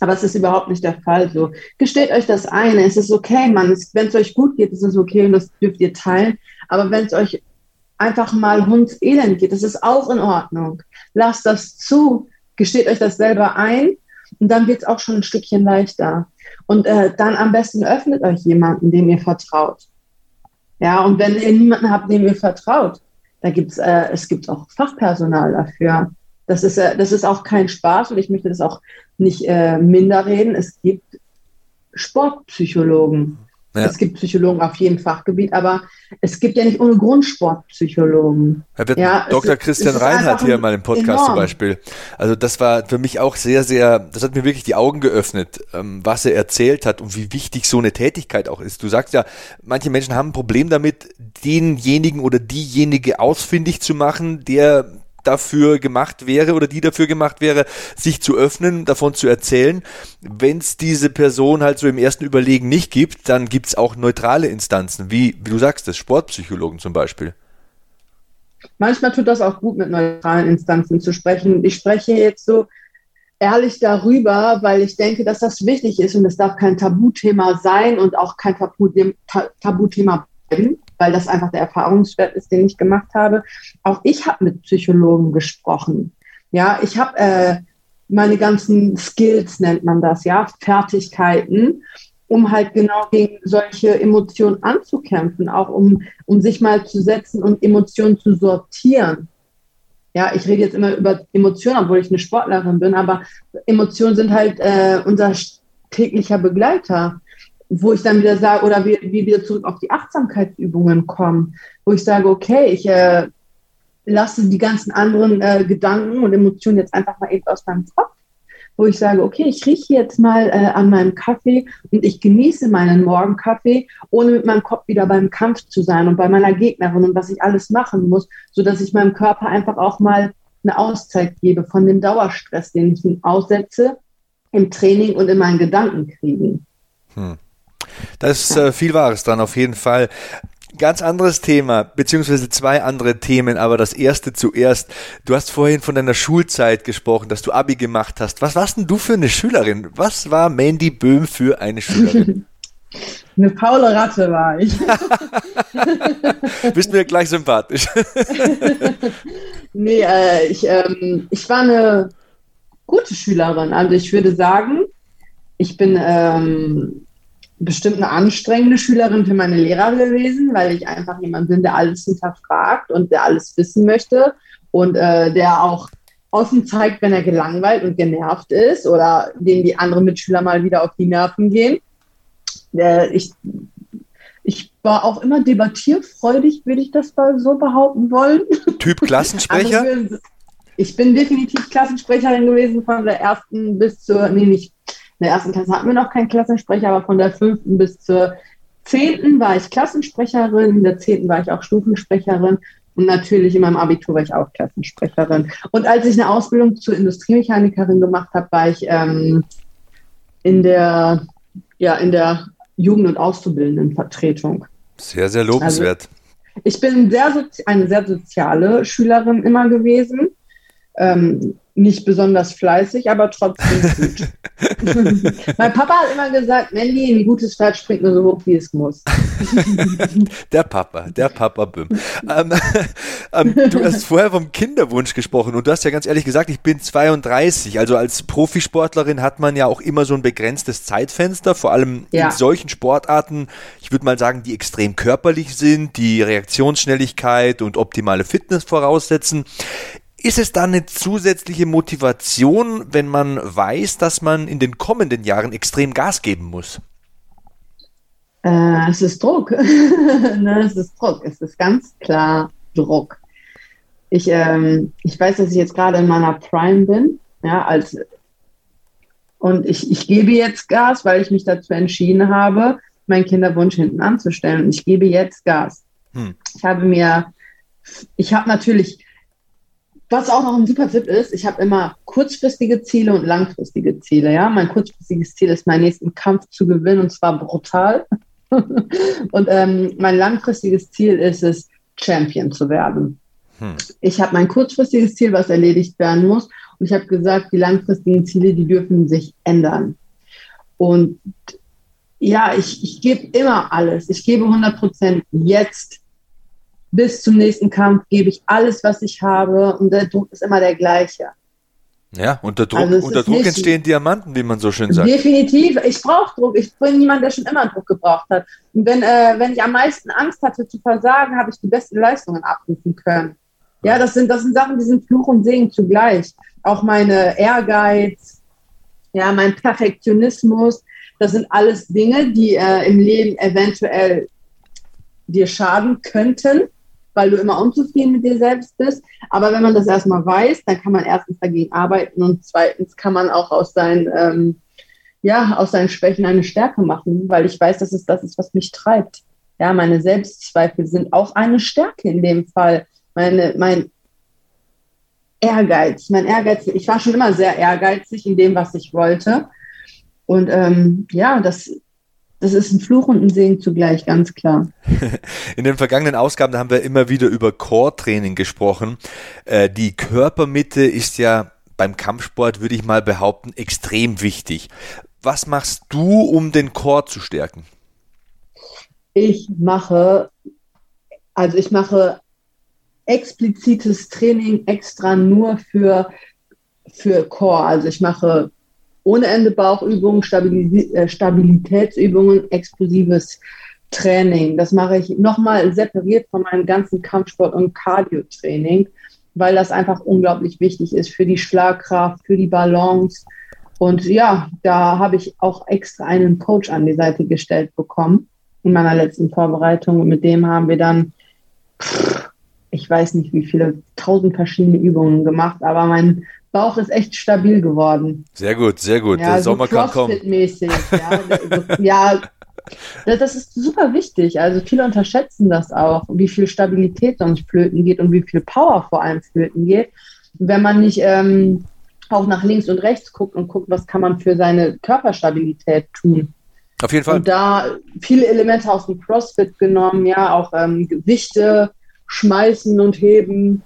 Aber es ist überhaupt nicht der Fall. So, gesteht euch das ein. Es ist okay, Mann. Wenn es euch gut geht, ist es okay und das dürft ihr teilen. Aber wenn es euch einfach mal hundselend geht, das ist auch in Ordnung. Lasst das zu. Gesteht euch das selber ein und dann wird es auch schon ein Stückchen leichter. Und äh, dann am besten öffnet euch jemanden, dem ihr vertraut. Ja, und wenn ihr niemanden habt, dem ihr vertraut, da gibt's, äh, es gibt auch Fachpersonal dafür. Das ist, äh, das ist auch kein Spaß und ich möchte das auch nicht äh, minder reden. Es gibt Sportpsychologen. Ja. Es gibt Psychologen auf jedem Fachgebiet, aber es gibt ja nicht ohne Grund Sportpsychologen. Ja, Dr. Christian Reinhardt hier mal im Podcast enorm. zum Beispiel. Also das war für mich auch sehr, sehr, das hat mir wirklich die Augen geöffnet, ähm, was er erzählt hat und wie wichtig so eine Tätigkeit auch ist. Du sagst ja, manche Menschen haben ein Problem damit, denjenigen oder diejenige ausfindig zu machen, der dafür gemacht wäre oder die dafür gemacht wäre, sich zu öffnen, davon zu erzählen. Wenn es diese Person halt so im ersten Überlegen nicht gibt, dann gibt es auch neutrale Instanzen, wie, wie du sagst, das Sportpsychologen zum Beispiel. Manchmal tut das auch gut, mit neutralen Instanzen zu sprechen. Ich spreche jetzt so ehrlich darüber, weil ich denke, dass das wichtig ist und es darf kein Tabuthema sein und auch kein Tabuthema bleiben weil das einfach der Erfahrungswert ist, den ich gemacht habe. Auch ich habe mit Psychologen gesprochen. Ja, ich habe äh, meine ganzen Skills, nennt man das, ja, Fertigkeiten, um halt genau gegen solche Emotionen anzukämpfen, auch um, um sich mal zu setzen und Emotionen zu sortieren. Ja, ich rede jetzt immer über Emotionen, obwohl ich eine Sportlerin bin, aber Emotionen sind halt äh, unser täglicher Begleiter wo ich dann wieder sage, oder wir, wir wieder zurück auf die Achtsamkeitsübungen kommen, wo ich sage, okay, ich äh, lasse die ganzen anderen äh, Gedanken und Emotionen jetzt einfach mal eben aus meinem Kopf, wo ich sage, okay, ich rieche jetzt mal äh, an meinem Kaffee und ich genieße meinen Morgenkaffee, ohne mit meinem Kopf wieder beim Kampf zu sein und bei meiner Gegnerin und was ich alles machen muss, sodass ich meinem Körper einfach auch mal eine Auszeit gebe von dem Dauerstress, den ich aussetze im Training und in meinen Gedankenkriegen. Hm. Da ist äh, viel Wahres dran, auf jeden Fall. Ganz anderes Thema, beziehungsweise zwei andere Themen, aber das erste zuerst. Du hast vorhin von deiner Schulzeit gesprochen, dass du Abi gemacht hast. Was warst denn du für eine Schülerin? Was war Mandy Böhm für eine Schülerin? Eine faule Ratte war ich. Bist mir gleich sympathisch. nee, äh, ich, ähm, ich war eine gute Schülerin. Also ich würde sagen, ich bin ähm, bestimmt eine anstrengende Schülerin für meine Lehrer gewesen, weil ich einfach jemand bin, der alles hinterfragt und der alles wissen möchte und äh, der auch offen zeigt, wenn er gelangweilt und genervt ist oder dem die anderen Mitschüler mal wieder auf die Nerven gehen. Äh, ich, ich war auch immer debattierfreudig, würde ich das mal so behaupten wollen. Typ Klassensprecher? Also, ich bin definitiv Klassensprecherin gewesen von der ersten bis zur, nee, nicht, in der ersten Klasse hatten wir noch keinen Klassensprecher, aber von der fünften bis zur zehnten war ich Klassensprecherin, in der zehnten war ich auch Stufensprecherin und natürlich in meinem Abitur war ich auch Klassensprecherin. Und als ich eine Ausbildung zur Industriemechanikerin gemacht habe, war ich ähm, in der, ja, in der Jugend- und Auszubildendenvertretung. Sehr, sehr lobenswert. Also, ich bin sehr eine sehr soziale Schülerin immer gewesen. Ähm, nicht besonders fleißig, aber trotzdem gut. mein Papa hat immer gesagt, Mandy, ein gutes Pferd springt nur so hoch, wie es muss. der Papa, der Papa Bim. Ähm, ähm, du hast vorher vom Kinderwunsch gesprochen und du hast ja ganz ehrlich gesagt, ich bin 32. Also als Profisportlerin hat man ja auch immer so ein begrenztes Zeitfenster, vor allem ja. in solchen Sportarten, ich würde mal sagen, die extrem körperlich sind, die Reaktionsschnelligkeit und optimale Fitness voraussetzen. Ist es dann eine zusätzliche Motivation, wenn man weiß, dass man in den kommenden Jahren extrem Gas geben muss? Äh, es ist Druck. ne, es ist Druck. Es ist ganz klar Druck. Ich, ähm, ich weiß, dass ich jetzt gerade in meiner Prime bin, ja, als und ich, ich gebe jetzt Gas, weil ich mich dazu entschieden habe, meinen Kinderwunsch hinten anzustellen. Und ich gebe jetzt Gas. Hm. Ich habe mir, ich habe natürlich was auch noch ein super Tipp ist, ich habe immer kurzfristige Ziele und langfristige Ziele. Ja, mein kurzfristiges Ziel ist, meinen nächsten Kampf zu gewinnen und zwar brutal. und ähm, mein langfristiges Ziel ist es, Champion zu werden. Hm. Ich habe mein kurzfristiges Ziel, was erledigt werden muss. Und ich habe gesagt, die langfristigen Ziele, die dürfen sich ändern. Und ja, ich, ich gebe immer alles. Ich gebe 100 Prozent jetzt bis zum nächsten Kampf gebe ich alles, was ich habe und der Druck ist immer der gleiche. Ja, unter Druck, also unter Druck entstehen Diamanten, wie man so schön sagt. Definitiv. Ich brauche Druck. Ich bin jemand, der schon immer Druck gebraucht hat. Und wenn, äh, wenn ich am meisten Angst hatte zu versagen, habe ich die besten Leistungen abrufen können. Ja, das sind, das sind Sachen, die sind Fluch und Segen zugleich. Auch meine Ehrgeiz, ja, mein Perfektionismus, das sind alles Dinge, die äh, im Leben eventuell dir schaden könnten weil du immer unzufrieden mit dir selbst bist. Aber wenn man das erstmal weiß, dann kann man erstens dagegen arbeiten und zweitens kann man auch aus seinen, ähm, ja, aus seinen Schwächen eine Stärke machen, weil ich weiß, dass es das ist, was mich treibt. Ja, meine Selbstzweifel sind auch eine Stärke in dem Fall. Meine, mein Ehrgeiz, mein Ehrgeiz, ich war schon immer sehr ehrgeizig in dem, was ich wollte. Und ähm, ja, das das ist ein Fluch und ein Segen zugleich, ganz klar. In den vergangenen Ausgaben haben wir immer wieder über Core-Training gesprochen. Äh, die Körpermitte ist ja beim Kampfsport, würde ich mal behaupten, extrem wichtig. Was machst du, um den Core zu stärken? Ich mache, also ich mache explizites Training extra nur für, für Core. Also ich mache ohne Ende Bauchübungen, Stabilis äh, Stabilitätsübungen, explosives Training. Das mache ich nochmal separiert von meinem ganzen Kampfsport- und Cardio-Training, weil das einfach unglaublich wichtig ist für die Schlagkraft, für die Balance. Und ja, da habe ich auch extra einen Coach an die Seite gestellt bekommen in meiner letzten Vorbereitung. Und mit dem haben wir dann, ich weiß nicht wie viele, tausend verschiedene Übungen gemacht, aber mein Bauch ist echt stabil geworden. Sehr gut, sehr gut. Ja, Der so Sommer kann kommen. Mäßig, ja, ja, das ist super wichtig. Also viele unterschätzen das auch, wie viel Stabilität sonst flöten geht und wie viel Power vor allem flöten geht. Wenn man nicht ähm, auch nach links und rechts guckt und guckt, was kann man für seine Körperstabilität tun. Auf jeden Fall. Und da viele Elemente aus dem CrossFit genommen, ja, auch ähm, Gewichte schmeißen und heben.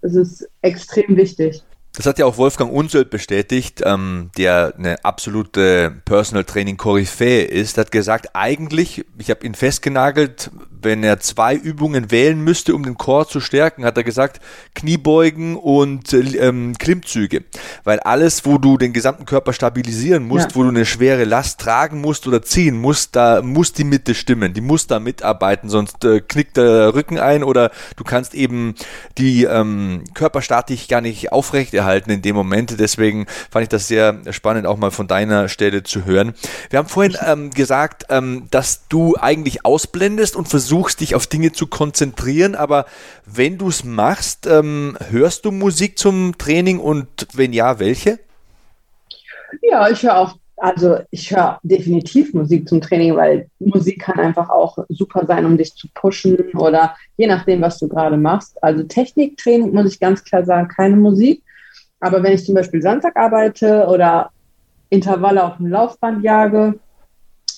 Das ist extrem wichtig. Das hat ja auch Wolfgang Unsöld bestätigt, ähm, der eine absolute Personal Training Koryphäe ist, hat gesagt, eigentlich, ich habe ihn festgenagelt, wenn er zwei Übungen wählen müsste, um den Chor zu stärken, hat er gesagt, Kniebeugen und ähm, Klimmzüge. Weil alles, wo du den gesamten Körper stabilisieren musst, ja. wo du eine schwere Last tragen musst oder ziehen musst, da muss die Mitte stimmen, die muss da mitarbeiten, sonst äh, knickt der Rücken ein oder du kannst eben die ähm, Körperstatik gar nicht aufrechterhalten in dem Moment. Deswegen fand ich das sehr spannend, auch mal von deiner Stelle zu hören. Wir haben vorhin ähm, gesagt, ähm, dass du eigentlich ausblendest und versuchst, versuchst, dich auf Dinge zu konzentrieren, aber wenn du es machst, ähm, hörst du Musik zum Training und wenn ja, welche? Ja, ich höre auch, also ich höre definitiv Musik zum Training, weil Musik kann einfach auch super sein, um dich zu pushen oder je nachdem, was du gerade machst. Also Techniktraining muss ich ganz klar sagen, keine Musik. Aber wenn ich zum Beispiel Samstag arbeite oder Intervalle auf dem Laufband jage,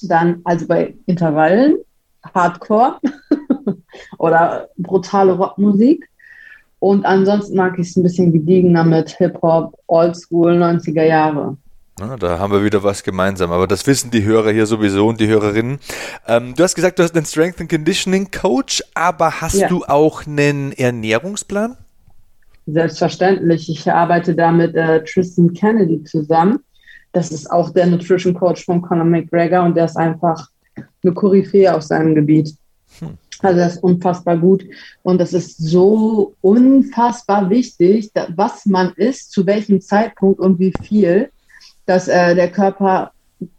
dann, also bei Intervallen, Hardcore oder brutale Rockmusik. Und ansonsten mag ich es ein bisschen gediegener mit Hip-Hop, Oldschool, 90er Jahre. Na, da haben wir wieder was gemeinsam. Aber das wissen die Hörer hier sowieso und die Hörerinnen. Ähm, du hast gesagt, du hast einen Strength and Conditioning Coach, aber hast ja. du auch einen Ernährungsplan? Selbstverständlich. Ich arbeite da mit äh, Tristan Kennedy zusammen. Das ist auch der Nutrition Coach von Conor McGregor und der ist einfach eine Koryphäe auf seinem Gebiet. Hm. Also das ist unfassbar gut und das ist so unfassbar wichtig, was man isst, zu welchem Zeitpunkt und wie viel, dass äh, der Körper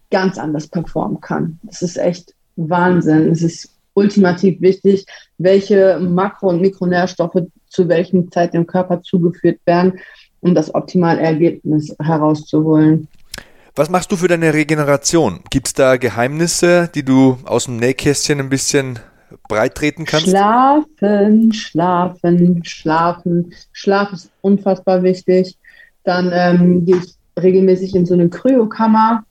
ganz anders performen kann. Das ist echt Wahnsinn. Es ist ultimativ wichtig, welche Makro- und Mikronährstoffe zu welchem Zeit dem Körper zugeführt werden, um das optimale Ergebnis herauszuholen. Was machst du für deine Regeneration? Gibt es da Geheimnisse, die du aus dem Nähkästchen ein bisschen breit treten kannst? Schlafen, schlafen, schlafen. Schlaf ist unfassbar wichtig. Dann ähm, gehe ich regelmäßig in so eine Kryokammer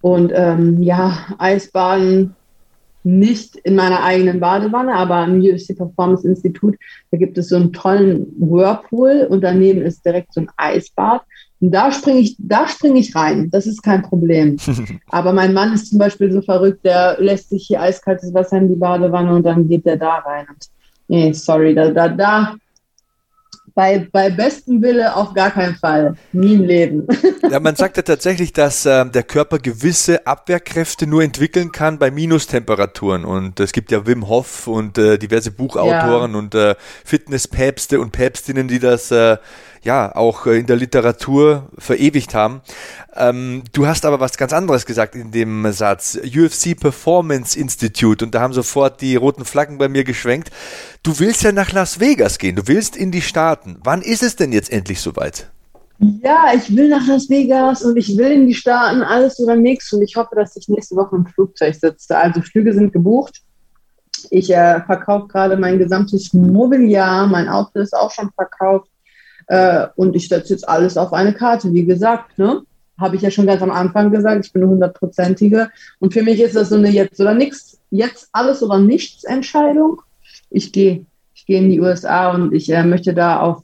und ähm, ja, Eisbaden nicht in meiner eigenen Badewanne, aber im UFC Performance Institut, da gibt es so einen tollen Whirlpool und daneben ist direkt so ein Eisbad. Und da springe ich, da springe ich rein. Das ist kein Problem. Aber mein Mann ist zum Beispiel so verrückt, der lässt sich hier eiskaltes Wasser in die Badewanne und dann geht der da rein. Und, nee, sorry, da, da, da, bei, bei bestem Wille auf gar keinen Fall. Nie im Leben. Ja, man sagt ja tatsächlich, dass äh, der Körper gewisse Abwehrkräfte nur entwickeln kann bei Minustemperaturen. Und es gibt ja Wim Hof und äh, diverse Buchautoren ja. und äh, Fitnesspäpste und Päpstinnen, die das äh, ja auch äh, in der Literatur verewigt haben. Ähm, du hast aber was ganz anderes gesagt in dem Satz. UFC Performance Institute und da haben sofort die roten Flaggen bei mir geschwenkt. Du willst ja nach Las Vegas gehen, du willst in die Staaten. Wann ist es denn jetzt endlich soweit? Ja, ich will nach Las Vegas und ich will in die Staaten, alles oder nichts. Und ich hoffe, dass ich nächste Woche im Flugzeug sitze. Also Flüge sind gebucht. Ich äh, verkaufe gerade mein gesamtes Mobiliar. Mein Auto ist auch schon verkauft. Äh, und ich setze jetzt alles auf eine Karte, wie gesagt. Ne? Habe ich ja schon ganz am Anfang gesagt, ich bin eine hundertprozentige. Und für mich ist das so eine Jetzt oder nichts, jetzt alles oder nichts Entscheidung. Ich gehe. Ich gehe in die USA und ich äh, möchte da auf.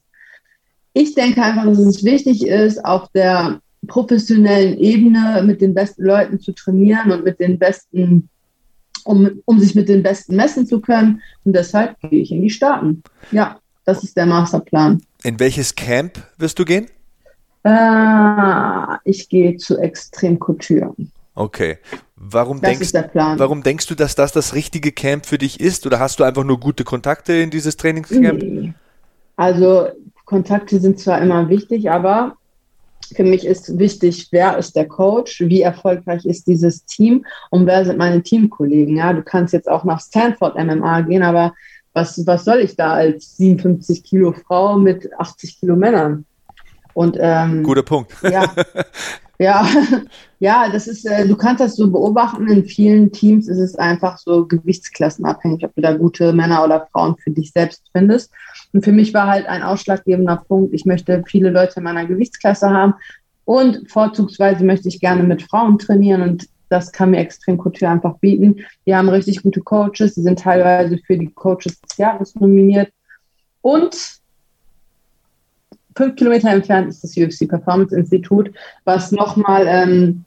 Ich denke einfach, dass es wichtig ist, auf der professionellen Ebene mit den besten Leuten zu trainieren und mit den besten, um, um sich mit den Besten messen zu können. Und deshalb gehe ich in die Staaten. Ja, das ist der Masterplan. In welches Camp wirst du gehen? Äh, ich gehe zu Extrem Couture. Okay. Warum das denkst, warum denkst du, dass das das richtige Camp für dich ist? Oder hast du einfach nur gute Kontakte in dieses Trainingscamp? Nee. Also Kontakte sind zwar immer wichtig, aber für mich ist wichtig, wer ist der Coach, wie erfolgreich ist dieses Team und wer sind meine Teamkollegen. Ja, du kannst jetzt auch nach Stanford MMA gehen, aber was, was soll ich da als 57 Kilo Frau mit 80 Kilo Männern? Und, ähm, Guter Punkt. Ja, ja, ja, das ist, äh, du kannst das so beobachten. In vielen Teams ist es einfach so gewichtsklassenabhängig, ob du da gute Männer oder Frauen für dich selbst findest. Und für mich war halt ein ausschlaggebender Punkt, ich möchte viele Leute in meiner Gewichtsklasse haben und vorzugsweise möchte ich gerne mit Frauen trainieren und das kann mir Extrem Couture einfach bieten. Die haben richtig gute Coaches, die sind teilweise für die Coaches des Jahres nominiert. Und fünf Kilometer entfernt ist das UFC Performance Institut, was nochmal ähm,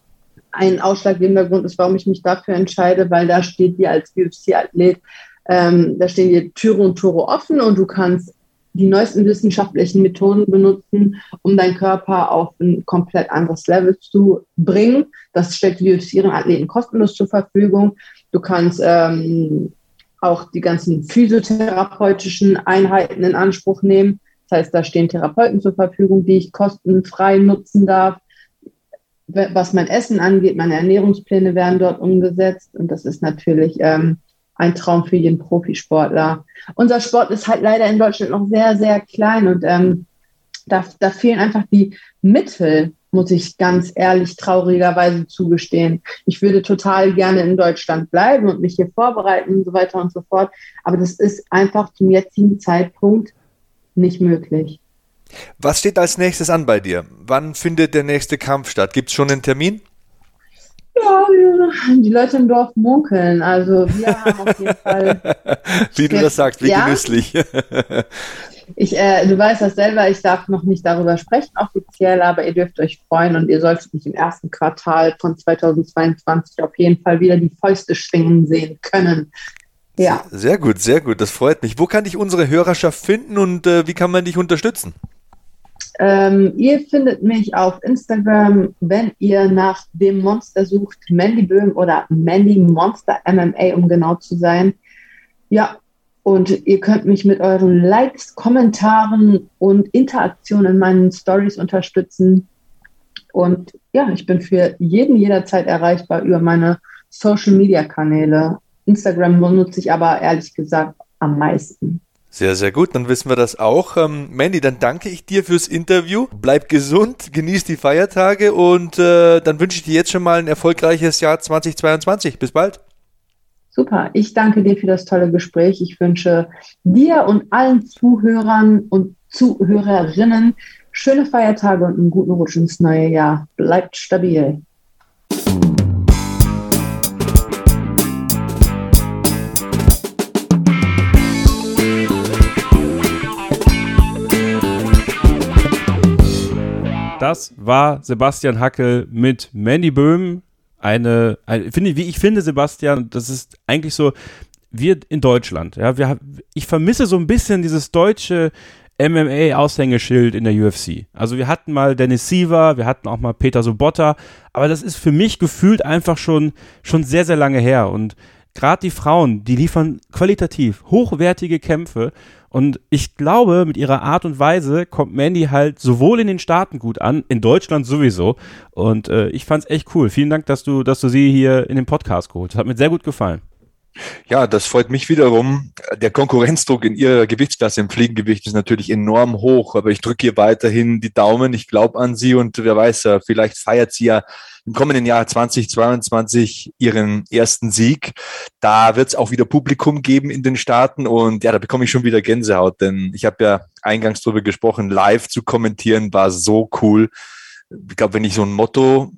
ein ausschlaggebender Grund ist, warum ich mich dafür entscheide, weil da steht dir als UFC-Athlet, ähm, da stehen dir Türe und Tore offen und du kannst die neuesten wissenschaftlichen Methoden benutzen, um deinen Körper auf ein komplett anderes Level zu bringen. Das stellt UFC ihren Athleten kostenlos zur Verfügung. Du kannst ähm, auch die ganzen physiotherapeutischen Einheiten in Anspruch nehmen. Das heißt, da stehen Therapeuten zur Verfügung, die ich kostenfrei nutzen darf. Was mein Essen angeht, meine Ernährungspläne werden dort umgesetzt. Und das ist natürlich ähm, ein Traum für jeden Profisportler. Unser Sport ist halt leider in Deutschland noch sehr, sehr klein und ähm, da, da fehlen einfach die Mittel, muss ich ganz ehrlich traurigerweise zugestehen. Ich würde total gerne in Deutschland bleiben und mich hier vorbereiten und so weiter und so fort. Aber das ist einfach zum jetzigen Zeitpunkt nicht möglich. Was steht als nächstes an bei dir? Wann findet der nächste Kampf statt? Gibt es schon einen Termin? Ja, die Leute im Dorf munkeln. Also wir haben auf jeden Fall. Wie du das sagst, wie ja? genüsslich. Ich, äh, du weißt das selber, ich darf noch nicht darüber sprechen offiziell, aber ihr dürft euch freuen und ihr solltet mich im ersten Quartal von 2022 auf jeden Fall wieder die Fäuste schwingen sehen können. Ja. Sehr gut, sehr gut, das freut mich. Wo kann dich unsere Hörerschaft finden und äh, wie kann man dich unterstützen? Ähm, ihr findet mich auf Instagram, wenn ihr nach dem Monster sucht, Mandy Böhm oder Mandy Monster MMA, um genau zu sein. Ja, und ihr könnt mich mit euren Likes, Kommentaren und Interaktionen in meinen Stories unterstützen. Und ja, ich bin für jeden jederzeit erreichbar über meine Social Media Kanäle. Instagram nutze ich aber ehrlich gesagt am meisten. Sehr, sehr gut, dann wissen wir das auch. Ähm, Mandy, dann danke ich dir fürs Interview. Bleib gesund, genieß die Feiertage und äh, dann wünsche ich dir jetzt schon mal ein erfolgreiches Jahr 2022. Bis bald. Super, ich danke dir für das tolle Gespräch. Ich wünsche dir und allen Zuhörern und Zuhörerinnen schöne Feiertage und einen guten Rutsch ins neue Jahr. Bleibt stabil. Das war Sebastian Hackel mit Mandy Böhm. Eine, eine finde, wie ich finde, Sebastian, das ist eigentlich so, wir in Deutschland, ja, wir, ich vermisse so ein bisschen dieses deutsche MMA-Aushängeschild in der UFC. Also wir hatten mal Dennis Siever, wir hatten auch mal Peter Sobotta, aber das ist für mich gefühlt einfach schon, schon sehr, sehr lange her. Und gerade die Frauen, die liefern qualitativ hochwertige Kämpfe und ich glaube, mit ihrer Art und Weise kommt Mandy halt sowohl in den Staaten gut an, in Deutschland sowieso. Und äh, ich fand's echt cool. Vielen Dank, dass du, dass du sie hier in den Podcast geholt hast. Hat mir sehr gut gefallen. Ja, das freut mich wiederum. Der Konkurrenzdruck in ihrer Gewichtsklasse im Fliegengewicht ist natürlich enorm hoch, aber ich drücke ihr weiterhin die Daumen. Ich glaube an sie und wer weiß, vielleicht feiert sie ja im kommenden Jahr 2022 ihren ersten Sieg. Da wird es auch wieder Publikum geben in den Staaten und ja, da bekomme ich schon wieder Gänsehaut, denn ich habe ja eingangs darüber gesprochen, live zu kommentieren war so cool. Ich glaube, wenn ich so ein Motto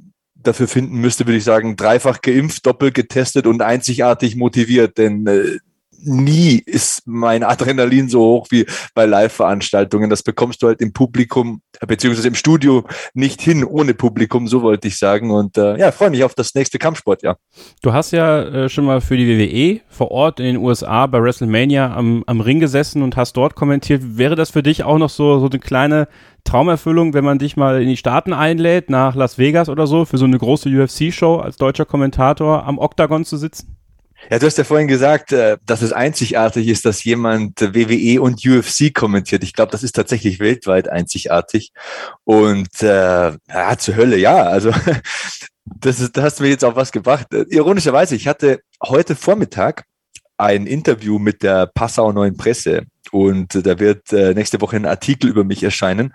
dafür finden müsste, würde ich sagen, dreifach geimpft, doppelt getestet und einzigartig motiviert, denn äh, nie ist mein Adrenalin so hoch wie bei Live-Veranstaltungen. Das bekommst du halt im Publikum, beziehungsweise im Studio nicht hin ohne Publikum, so wollte ich sagen. Und äh, ja, freue mich auf das nächste Kampfsport, ja. Du hast ja äh, schon mal für die WWE vor Ort in den USA bei WrestleMania am, am Ring gesessen und hast dort kommentiert. Wäre das für dich auch noch so, so eine kleine Traumerfüllung, wenn man dich mal in die Staaten einlädt, nach Las Vegas oder so, für so eine große UFC-Show als deutscher Kommentator am Octagon zu sitzen? Ja, du hast ja vorhin gesagt, äh, dass es einzigartig ist, dass jemand WWE und UFC kommentiert. Ich glaube, das ist tatsächlich weltweit einzigartig. Und äh, ja, zur Hölle, ja. Also das ist, da hast du mir jetzt auch was gebracht. Ironischerweise, ich hatte heute Vormittag ein Interview mit der Passau Neuen Presse und da wird äh, nächste Woche ein Artikel über mich erscheinen.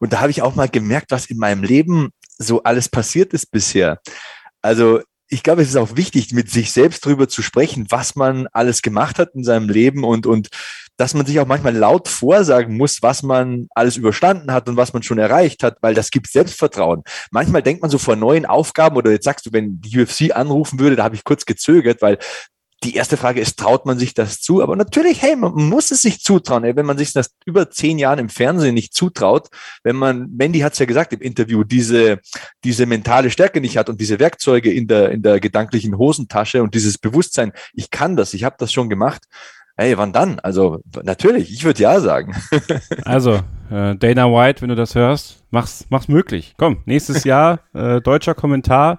Und da habe ich auch mal gemerkt, was in meinem Leben so alles passiert ist bisher. Also ich glaube, es ist auch wichtig, mit sich selbst drüber zu sprechen, was man alles gemacht hat in seinem Leben und, und dass man sich auch manchmal laut vorsagen muss, was man alles überstanden hat und was man schon erreicht hat, weil das gibt Selbstvertrauen. Manchmal denkt man so vor neuen Aufgaben oder jetzt sagst du, wenn die UFC anrufen würde, da habe ich kurz gezögert, weil die erste Frage ist, traut man sich das zu? Aber natürlich, hey, man muss es sich zutrauen. Ey, wenn man sich das über zehn Jahren im Fernsehen nicht zutraut, wenn man, Mandy hat es ja gesagt im Interview, diese, diese mentale Stärke nicht hat und diese Werkzeuge in der, in der gedanklichen Hosentasche und dieses Bewusstsein, ich kann das, ich habe das schon gemacht. Hey, wann dann? Also natürlich, ich würde ja sagen. also, äh, Dana White, wenn du das hörst, mach's, mach's möglich. Komm, nächstes Jahr äh, deutscher Kommentar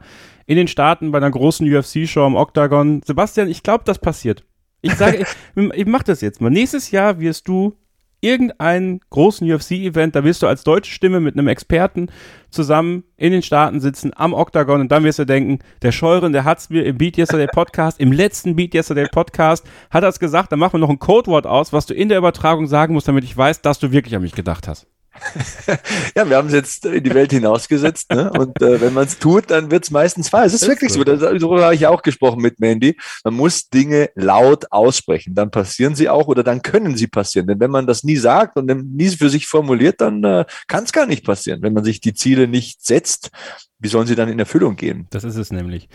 in den Staaten bei einer großen UFC-Show am Octagon. Sebastian, ich glaube, das passiert. Ich sage, ich, ich mach das jetzt mal. Nächstes Jahr wirst du irgendeinen großen UFC-Event, da wirst du als deutsche Stimme mit einem Experten zusammen in den Staaten sitzen am Octagon und dann wirst du denken, der Scheuren, der hat's mir im Beat Yesterday Podcast, im letzten Beat Yesterday Podcast, hat er's gesagt, dann machen wir noch ein Codewort aus, was du in der Übertragung sagen musst, damit ich weiß, dass du wirklich an mich gedacht hast. ja, wir haben es jetzt in die Welt hinausgesetzt. Ne? Und äh, wenn man es tut, dann wird es meistens wahr. Es ist, ist wirklich so. Darüber habe ich auch gesprochen mit Mandy. Man muss Dinge laut aussprechen. Dann passieren sie auch oder dann können sie passieren. Denn wenn man das nie sagt und nie für sich formuliert, dann äh, kann es gar nicht passieren. Wenn man sich die Ziele nicht setzt, wie sollen sie dann in Erfüllung gehen? Das ist es nämlich.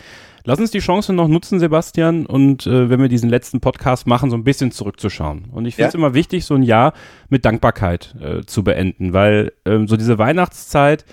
Lass uns die Chance noch nutzen, Sebastian, und äh, wenn wir diesen letzten Podcast machen, so ein bisschen zurückzuschauen. Und ich finde es ja? immer wichtig, so ein Jahr mit Dankbarkeit äh, zu beenden, weil ähm, so diese Weihnachtszeit,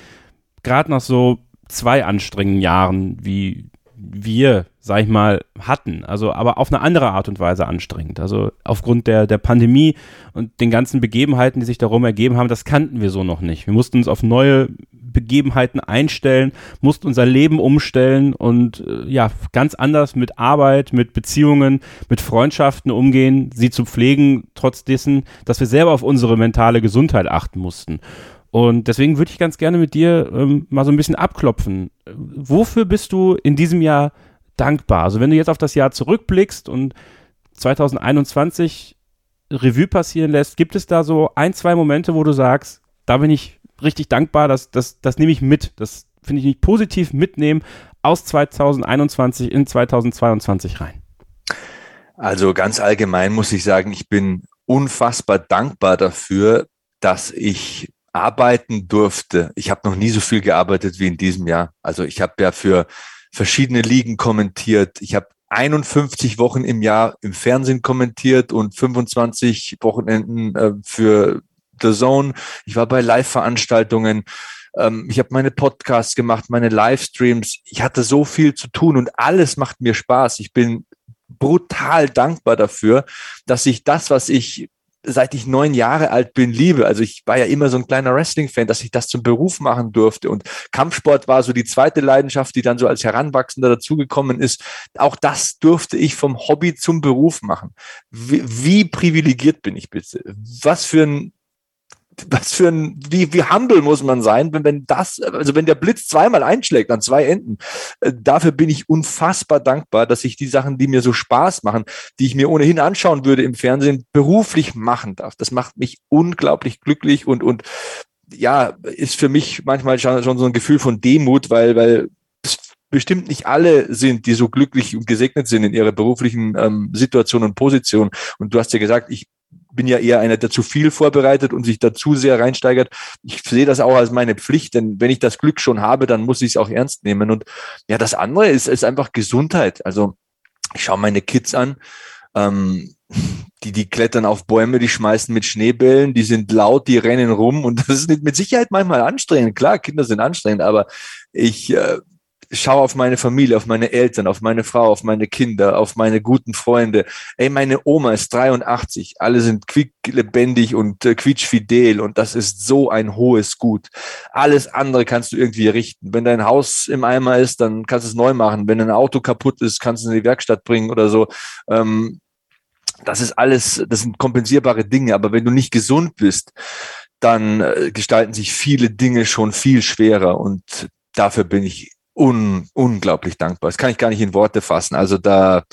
gerade nach so zwei anstrengenden Jahren, wie wir, sag ich mal, hatten. Also, aber auf eine andere Art und Weise anstrengend. Also aufgrund der, der Pandemie und den ganzen Begebenheiten, die sich darum ergeben haben, das kannten wir so noch nicht. Wir mussten uns auf neue Begebenheiten einstellen, mussten unser Leben umstellen und äh, ja, ganz anders mit Arbeit, mit Beziehungen, mit Freundschaften umgehen, sie zu pflegen, trotz dessen, dass wir selber auf unsere mentale Gesundheit achten mussten. Und deswegen würde ich ganz gerne mit dir ähm, mal so ein bisschen abklopfen. Wofür bist du in diesem Jahr dankbar? Also wenn du jetzt auf das Jahr zurückblickst und 2021 Revue passieren lässt, gibt es da so ein, zwei Momente, wo du sagst, da bin ich richtig dankbar, das, das, das nehme ich mit. Das finde ich nicht positiv mitnehmen aus 2021 in 2022 rein. Also ganz allgemein muss ich sagen, ich bin unfassbar dankbar dafür, dass ich arbeiten durfte. Ich habe noch nie so viel gearbeitet wie in diesem Jahr. Also ich habe ja für verschiedene Ligen kommentiert. Ich habe 51 Wochen im Jahr im Fernsehen kommentiert und 25 Wochenenden äh, für The Zone. Ich war bei Live-Veranstaltungen. Ähm, ich habe meine Podcasts gemacht, meine Livestreams. Ich hatte so viel zu tun und alles macht mir Spaß. Ich bin brutal dankbar dafür, dass ich das, was ich seit ich neun Jahre alt bin, liebe. Also ich war ja immer so ein kleiner Wrestling-Fan, dass ich das zum Beruf machen durfte. Und Kampfsport war so die zweite Leidenschaft, die dann so als Heranwachsender dazugekommen ist. Auch das durfte ich vom Hobby zum Beruf machen. Wie, wie privilegiert bin ich bitte? Was für ein was für ein, wie, wie humble muss man sein, wenn, wenn das, also wenn der Blitz zweimal einschlägt an zwei Enden. Äh, dafür bin ich unfassbar dankbar, dass ich die Sachen, die mir so Spaß machen, die ich mir ohnehin anschauen würde im Fernsehen, beruflich machen darf. Das macht mich unglaublich glücklich und, und ja, ist für mich manchmal schon, schon so ein Gefühl von Demut, weil, weil es bestimmt nicht alle sind, die so glücklich und gesegnet sind in ihrer beruflichen ähm, Situation und Position. Und du hast ja gesagt, ich bin ja eher einer, der zu viel vorbereitet und sich dazu sehr reinsteigert. Ich sehe das auch als meine Pflicht, denn wenn ich das Glück schon habe, dann muss ich es auch ernst nehmen. Und ja, das andere ist, ist einfach Gesundheit. Also ich schaue meine Kids an, ähm, die, die klettern auf Bäume, die schmeißen mit Schneebällen, die sind laut, die rennen rum und das ist mit Sicherheit manchmal anstrengend. Klar, Kinder sind anstrengend, aber ich äh, schau auf meine Familie, auf meine Eltern, auf meine Frau, auf meine Kinder, auf meine guten Freunde. Ey, meine Oma ist 83. Alle sind quicklebendig und äh, quietschfidel und das ist so ein hohes Gut. Alles andere kannst du irgendwie richten. Wenn dein Haus im Eimer ist, dann kannst du es neu machen. Wenn ein Auto kaputt ist, kannst du es in die Werkstatt bringen oder so. Ähm, das ist alles, das sind kompensierbare Dinge. Aber wenn du nicht gesund bist, dann äh, gestalten sich viele Dinge schon viel schwerer und dafür bin ich un, unglaublich dankbar. Das kann ich gar nicht in Worte fassen. Also da,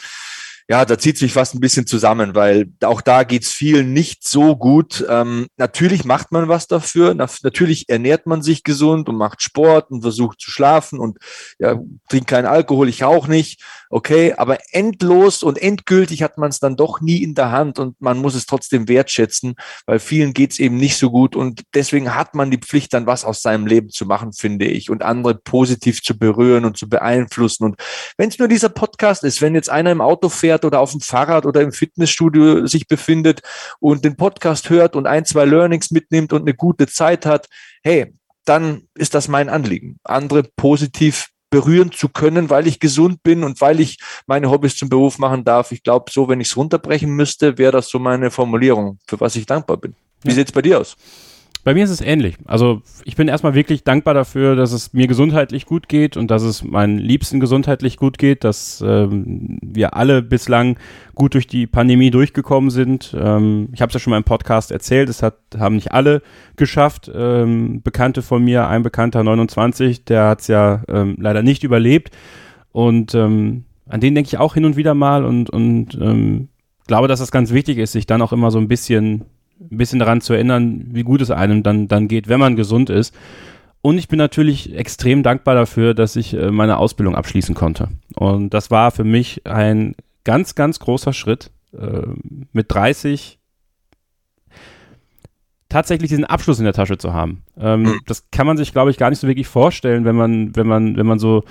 ja, da zieht sich fast ein bisschen zusammen, weil auch da geht's vielen nicht so gut. Ähm, natürlich macht man was dafür. Na, natürlich ernährt man sich gesund und macht Sport und versucht zu schlafen und ja, trinkt keinen Alkohol, ich auch nicht okay, aber endlos und endgültig hat man es dann doch nie in der Hand und man muss es trotzdem wertschätzen, weil vielen geht es eben nicht so gut und deswegen hat man die Pflicht, dann was aus seinem Leben zu machen, finde ich, und andere positiv zu berühren und zu beeinflussen. Und wenn es nur dieser Podcast ist, wenn jetzt einer im Auto fährt, oder auf dem Fahrrad oder im Fitnessstudio sich befindet und den Podcast hört und ein, zwei Learnings mitnimmt und eine gute Zeit hat, hey, dann ist das mein Anliegen, andere positiv berühren zu können, weil ich gesund bin und weil ich meine Hobbys zum Beruf machen darf. Ich glaube, so, wenn ich es runterbrechen müsste, wäre das so meine Formulierung, für was ich dankbar bin. Wie ja. sieht es bei dir aus? Bei mir ist es ähnlich. Also ich bin erstmal wirklich dankbar dafür, dass es mir gesundheitlich gut geht und dass es meinen Liebsten gesundheitlich gut geht, dass ähm, wir alle bislang gut durch die Pandemie durchgekommen sind. Ähm, ich habe es ja schon mal im Podcast erzählt, es hat, haben nicht alle geschafft. Ähm, Bekannte von mir, ein Bekannter 29, der hat es ja ähm, leider nicht überlebt. Und ähm, an den denke ich auch hin und wieder mal und, und ähm, glaube, dass es ganz wichtig ist, sich dann auch immer so ein bisschen ein bisschen daran zu erinnern, wie gut es einem dann, dann geht, wenn man gesund ist. Und ich bin natürlich extrem dankbar dafür, dass ich äh, meine Ausbildung abschließen konnte. Und das war für mich ein ganz, ganz großer Schritt. Äh, mit 30 tatsächlich diesen Abschluss in der Tasche zu haben. Ähm, mhm. Das kann man sich, glaube ich, gar nicht so wirklich vorstellen, wenn man, wenn man, wenn man so,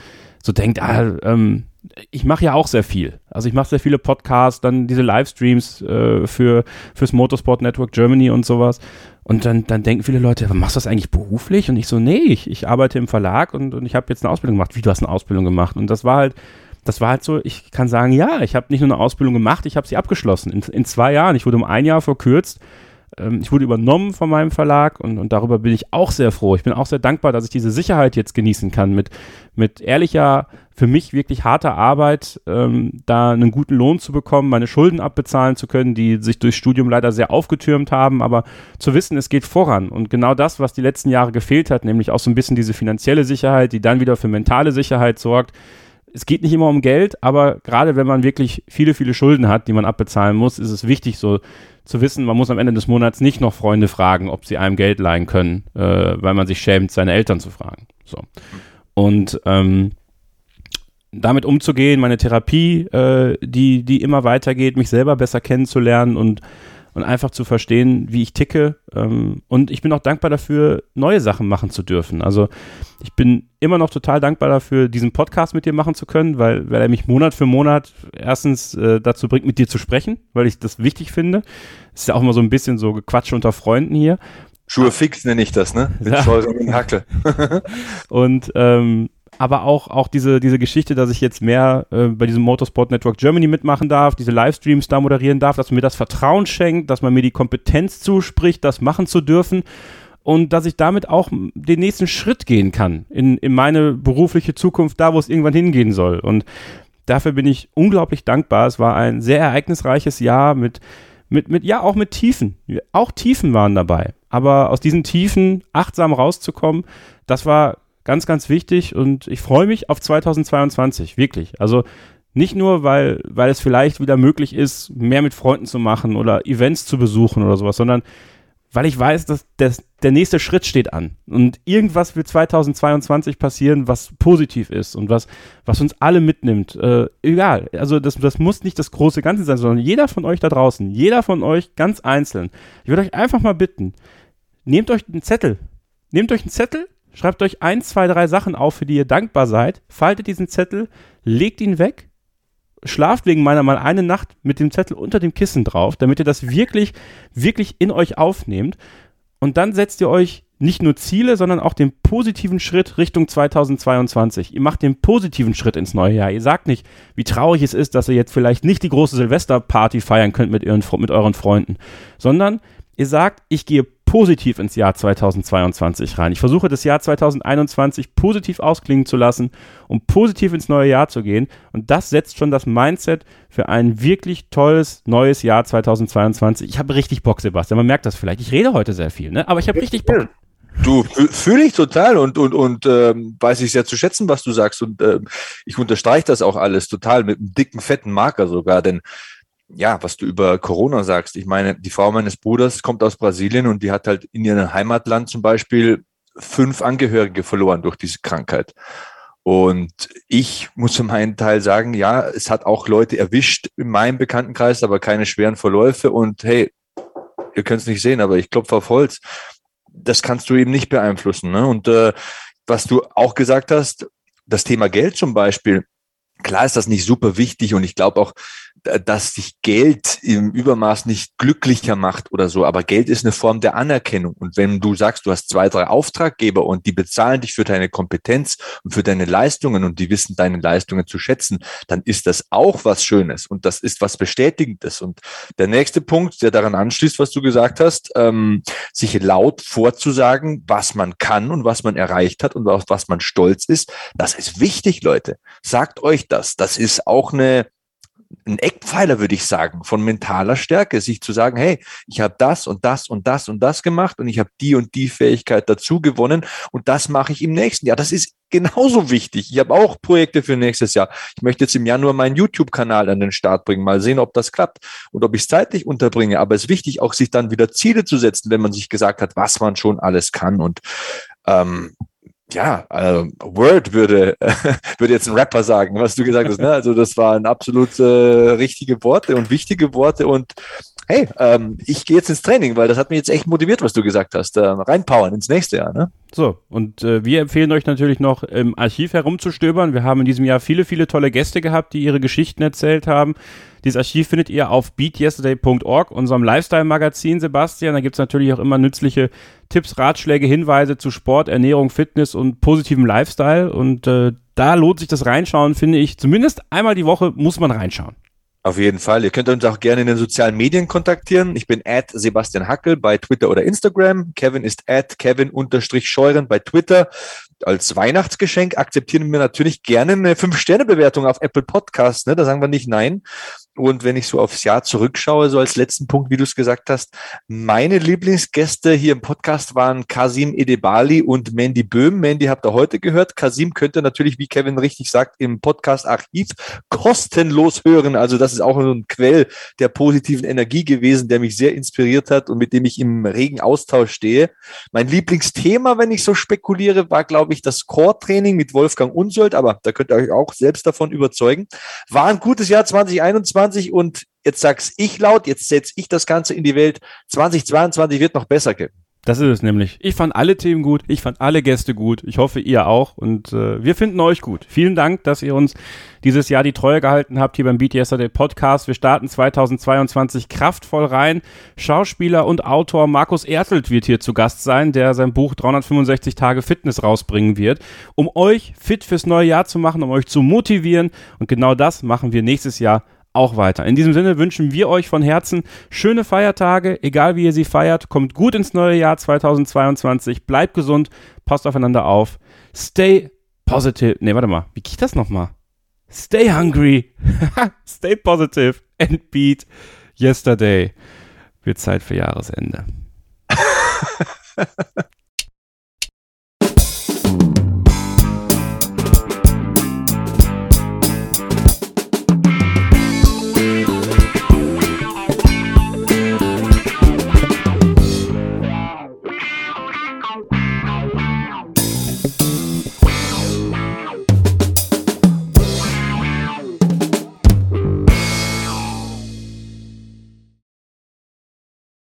so denkt, ah, ähm, ich mache ja auch sehr viel. Also ich mache sehr viele Podcasts, dann diese Livestreams äh, für fürs Motorsport Network Germany und sowas. Und dann, dann denken viele Leute, machst du das eigentlich beruflich? Und ich so, nee, ich, ich arbeite im Verlag und, und ich habe jetzt eine Ausbildung gemacht. Wie, du hast eine Ausbildung gemacht? Und das war halt, das war halt so, ich kann sagen, ja, ich habe nicht nur eine Ausbildung gemacht, ich habe sie abgeschlossen. In, in zwei Jahren. Ich wurde um ein Jahr verkürzt ähm, ich wurde übernommen von meinem Verlag und, und darüber bin ich auch sehr froh. Ich bin auch sehr dankbar, dass ich diese Sicherheit jetzt genießen kann, mit, mit ehrlicher, für mich wirklich harter Arbeit, ähm, da einen guten Lohn zu bekommen, meine Schulden abbezahlen zu können, die sich durchs Studium leider sehr aufgetürmt haben, aber zu wissen, es geht voran. Und genau das, was die letzten Jahre gefehlt hat, nämlich auch so ein bisschen diese finanzielle Sicherheit, die dann wieder für mentale Sicherheit sorgt, es geht nicht immer um Geld, aber gerade wenn man wirklich viele, viele Schulden hat, die man abbezahlen muss, ist es wichtig, so zu wissen, man muss am Ende des Monats nicht noch Freunde fragen, ob sie einem Geld leihen können, äh, weil man sich schämt, seine Eltern zu fragen. So. Und ähm, damit umzugehen, meine Therapie, äh, die, die immer weitergeht, mich selber besser kennenzulernen und und einfach zu verstehen, wie ich ticke. Ähm, und ich bin auch dankbar dafür, neue Sachen machen zu dürfen. Also ich bin immer noch total dankbar dafür, diesen Podcast mit dir machen zu können, weil, weil er mich Monat für Monat erstens äh, dazu bringt, mit dir zu sprechen, weil ich das wichtig finde. Es ist ja auch immer so ein bisschen so Gequatsche unter Freunden hier. Schuhe fix nenne ich das, ne? Mit ja. und Hacke. und ähm, aber auch, auch diese, diese Geschichte, dass ich jetzt mehr äh, bei diesem Motorsport Network Germany mitmachen darf, diese Livestreams da moderieren darf, dass man mir das Vertrauen schenkt, dass man mir die Kompetenz zuspricht, das machen zu dürfen und dass ich damit auch den nächsten Schritt gehen kann in, in meine berufliche Zukunft, da wo es irgendwann hingehen soll. Und dafür bin ich unglaublich dankbar. Es war ein sehr ereignisreiches Jahr mit, mit, mit, ja, auch mit Tiefen. Auch Tiefen waren dabei. Aber aus diesen Tiefen achtsam rauszukommen, das war Ganz, ganz wichtig und ich freue mich auf 2022, wirklich. Also nicht nur, weil, weil es vielleicht wieder möglich ist, mehr mit Freunden zu machen oder Events zu besuchen oder sowas, sondern weil ich weiß, dass der, der nächste Schritt steht an. Und irgendwas wird 2022 passieren, was positiv ist und was, was uns alle mitnimmt. Äh, egal, also das, das muss nicht das große Ganze sein, sondern jeder von euch da draußen, jeder von euch ganz einzeln. Ich würde euch einfach mal bitten, nehmt euch einen Zettel. Nehmt euch einen Zettel Schreibt euch ein, zwei, drei Sachen auf, für die ihr dankbar seid. Faltet diesen Zettel, legt ihn weg, schlaft wegen meiner mal eine Nacht mit dem Zettel unter dem Kissen drauf, damit ihr das wirklich, wirklich in euch aufnehmt. Und dann setzt ihr euch nicht nur Ziele, sondern auch den positiven Schritt Richtung 2022. Ihr macht den positiven Schritt ins neue Jahr. Ihr sagt nicht, wie traurig es ist, dass ihr jetzt vielleicht nicht die große Silvesterparty feiern könnt mit, ihren, mit euren Freunden, sondern ihr sagt, ich gehe positiv ins Jahr 2022 rein. Ich versuche das Jahr 2021 positiv ausklingen zu lassen, um positiv ins neue Jahr zu gehen. Und das setzt schon das Mindset für ein wirklich tolles neues Jahr 2022. Ich habe richtig Bock, Sebastian. Man merkt das vielleicht. Ich rede heute sehr viel, ne? aber ich habe richtig Bock. Du fühle ich total und und und ähm, weiß ich sehr zu schätzen, was du sagst und ähm, ich unterstreiche das auch alles total mit einem dicken fetten Marker sogar, denn ja, was du über Corona sagst. Ich meine, die Frau meines Bruders kommt aus Brasilien und die hat halt in ihrem Heimatland zum Beispiel fünf Angehörige verloren durch diese Krankheit. Und ich muss für meinen Teil sagen, ja, es hat auch Leute erwischt in meinem Bekanntenkreis, aber keine schweren Verläufe. Und hey, ihr könnt es nicht sehen, aber ich klopfe auf Holz. Das kannst du eben nicht beeinflussen. Ne? Und äh, was du auch gesagt hast, das Thema Geld zum Beispiel, klar ist das nicht super wichtig und ich glaube auch, dass sich Geld im Übermaß nicht glücklicher macht oder so, aber Geld ist eine Form der Anerkennung. Und wenn du sagst, du hast zwei, drei Auftraggeber und die bezahlen dich für deine Kompetenz und für deine Leistungen und die wissen deine Leistungen zu schätzen, dann ist das auch was Schönes und das ist was Bestätigendes. Und der nächste Punkt, der daran anschließt, was du gesagt hast, ähm, sich laut vorzusagen, was man kann und was man erreicht hat und auf was man stolz ist, das ist wichtig, Leute. Sagt euch das. Das ist auch eine ein Eckpfeiler, würde ich sagen, von mentaler Stärke, sich zu sagen, hey, ich habe das und das und das und das gemacht und ich habe die und die Fähigkeit dazu gewonnen und das mache ich im nächsten Jahr. Das ist genauso wichtig. Ich habe auch Projekte für nächstes Jahr. Ich möchte jetzt im Januar meinen YouTube-Kanal an den Start bringen, mal sehen, ob das klappt und ob ich es zeitlich unterbringe. Aber es ist wichtig, auch sich dann wieder Ziele zu setzen, wenn man sich gesagt hat, was man schon alles kann. Und ähm, ja, also Word würde, würde jetzt ein Rapper sagen, was du gesagt hast. Ne? Also das waren absolut äh, richtige Worte und wichtige Worte und hey, ähm, ich gehe jetzt ins Training, weil das hat mich jetzt echt motiviert, was du gesagt hast. Äh, reinpowern ins nächste Jahr. Ne? So, und äh, wir empfehlen euch natürlich noch im Archiv herumzustöbern. Wir haben in diesem Jahr viele, viele tolle Gäste gehabt, die ihre Geschichten erzählt haben. Dieses Archiv findet ihr auf beatyesterday.org, unserem Lifestyle-Magazin, Sebastian. Da gibt's natürlich auch immer nützliche Tipps, Ratschläge, Hinweise zu Sport, Ernährung, Fitness und positivem Lifestyle. Und äh, da lohnt sich das Reinschauen, finde ich. Zumindest einmal die Woche muss man reinschauen. Auf jeden Fall. Ihr könnt uns auch gerne in den sozialen Medien kontaktieren. Ich bin at Sebastian Hackel bei Twitter oder Instagram. Kevin ist at Kevin-Scheuren bei Twitter als Weihnachtsgeschenk akzeptieren wir natürlich gerne eine Fünf-Sterne-Bewertung auf Apple Podcast. Ne? Da sagen wir nicht nein. Und wenn ich so aufs Jahr zurückschaue, so als letzten Punkt, wie du es gesagt hast, meine Lieblingsgäste hier im Podcast waren Kasim Edebali und Mandy Böhm. Mandy habt ihr heute gehört. Kasim könnte natürlich, wie Kevin richtig sagt, im Podcast-Archiv kostenlos hören. Also das ist auch ein Quell der positiven Energie gewesen, der mich sehr inspiriert hat und mit dem ich im regen Austausch stehe. Mein Lieblingsthema, wenn ich so spekuliere, war, glaube ich, das Core-Training mit Wolfgang Unsold, aber da könnt ihr euch auch selbst davon überzeugen. War ein gutes Jahr 2021. 2021 und jetzt sag's ich laut, jetzt setze ich das Ganze in die Welt. 2022 wird noch besser gehen. Das ist es nämlich. Ich fand alle Themen gut, ich fand alle Gäste gut. Ich hoffe, ihr auch. Und äh, wir finden euch gut. Vielen Dank, dass ihr uns dieses Jahr die Treue gehalten habt hier beim Beat Yesterday Podcast. Wir starten 2022 kraftvoll rein. Schauspieler und Autor Markus Ertelt wird hier zu Gast sein, der sein Buch 365 Tage Fitness rausbringen wird, um euch fit fürs neue Jahr zu machen, um euch zu motivieren. Und genau das machen wir nächstes Jahr auch weiter. In diesem Sinne wünschen wir euch von Herzen schöne Feiertage, egal wie ihr sie feiert. Kommt gut ins neue Jahr 2022. Bleibt gesund, passt aufeinander auf. Stay positive. Nee, warte mal. Wie geht das nochmal? Stay hungry. Stay positive and beat yesterday. Wird Zeit für Jahresende.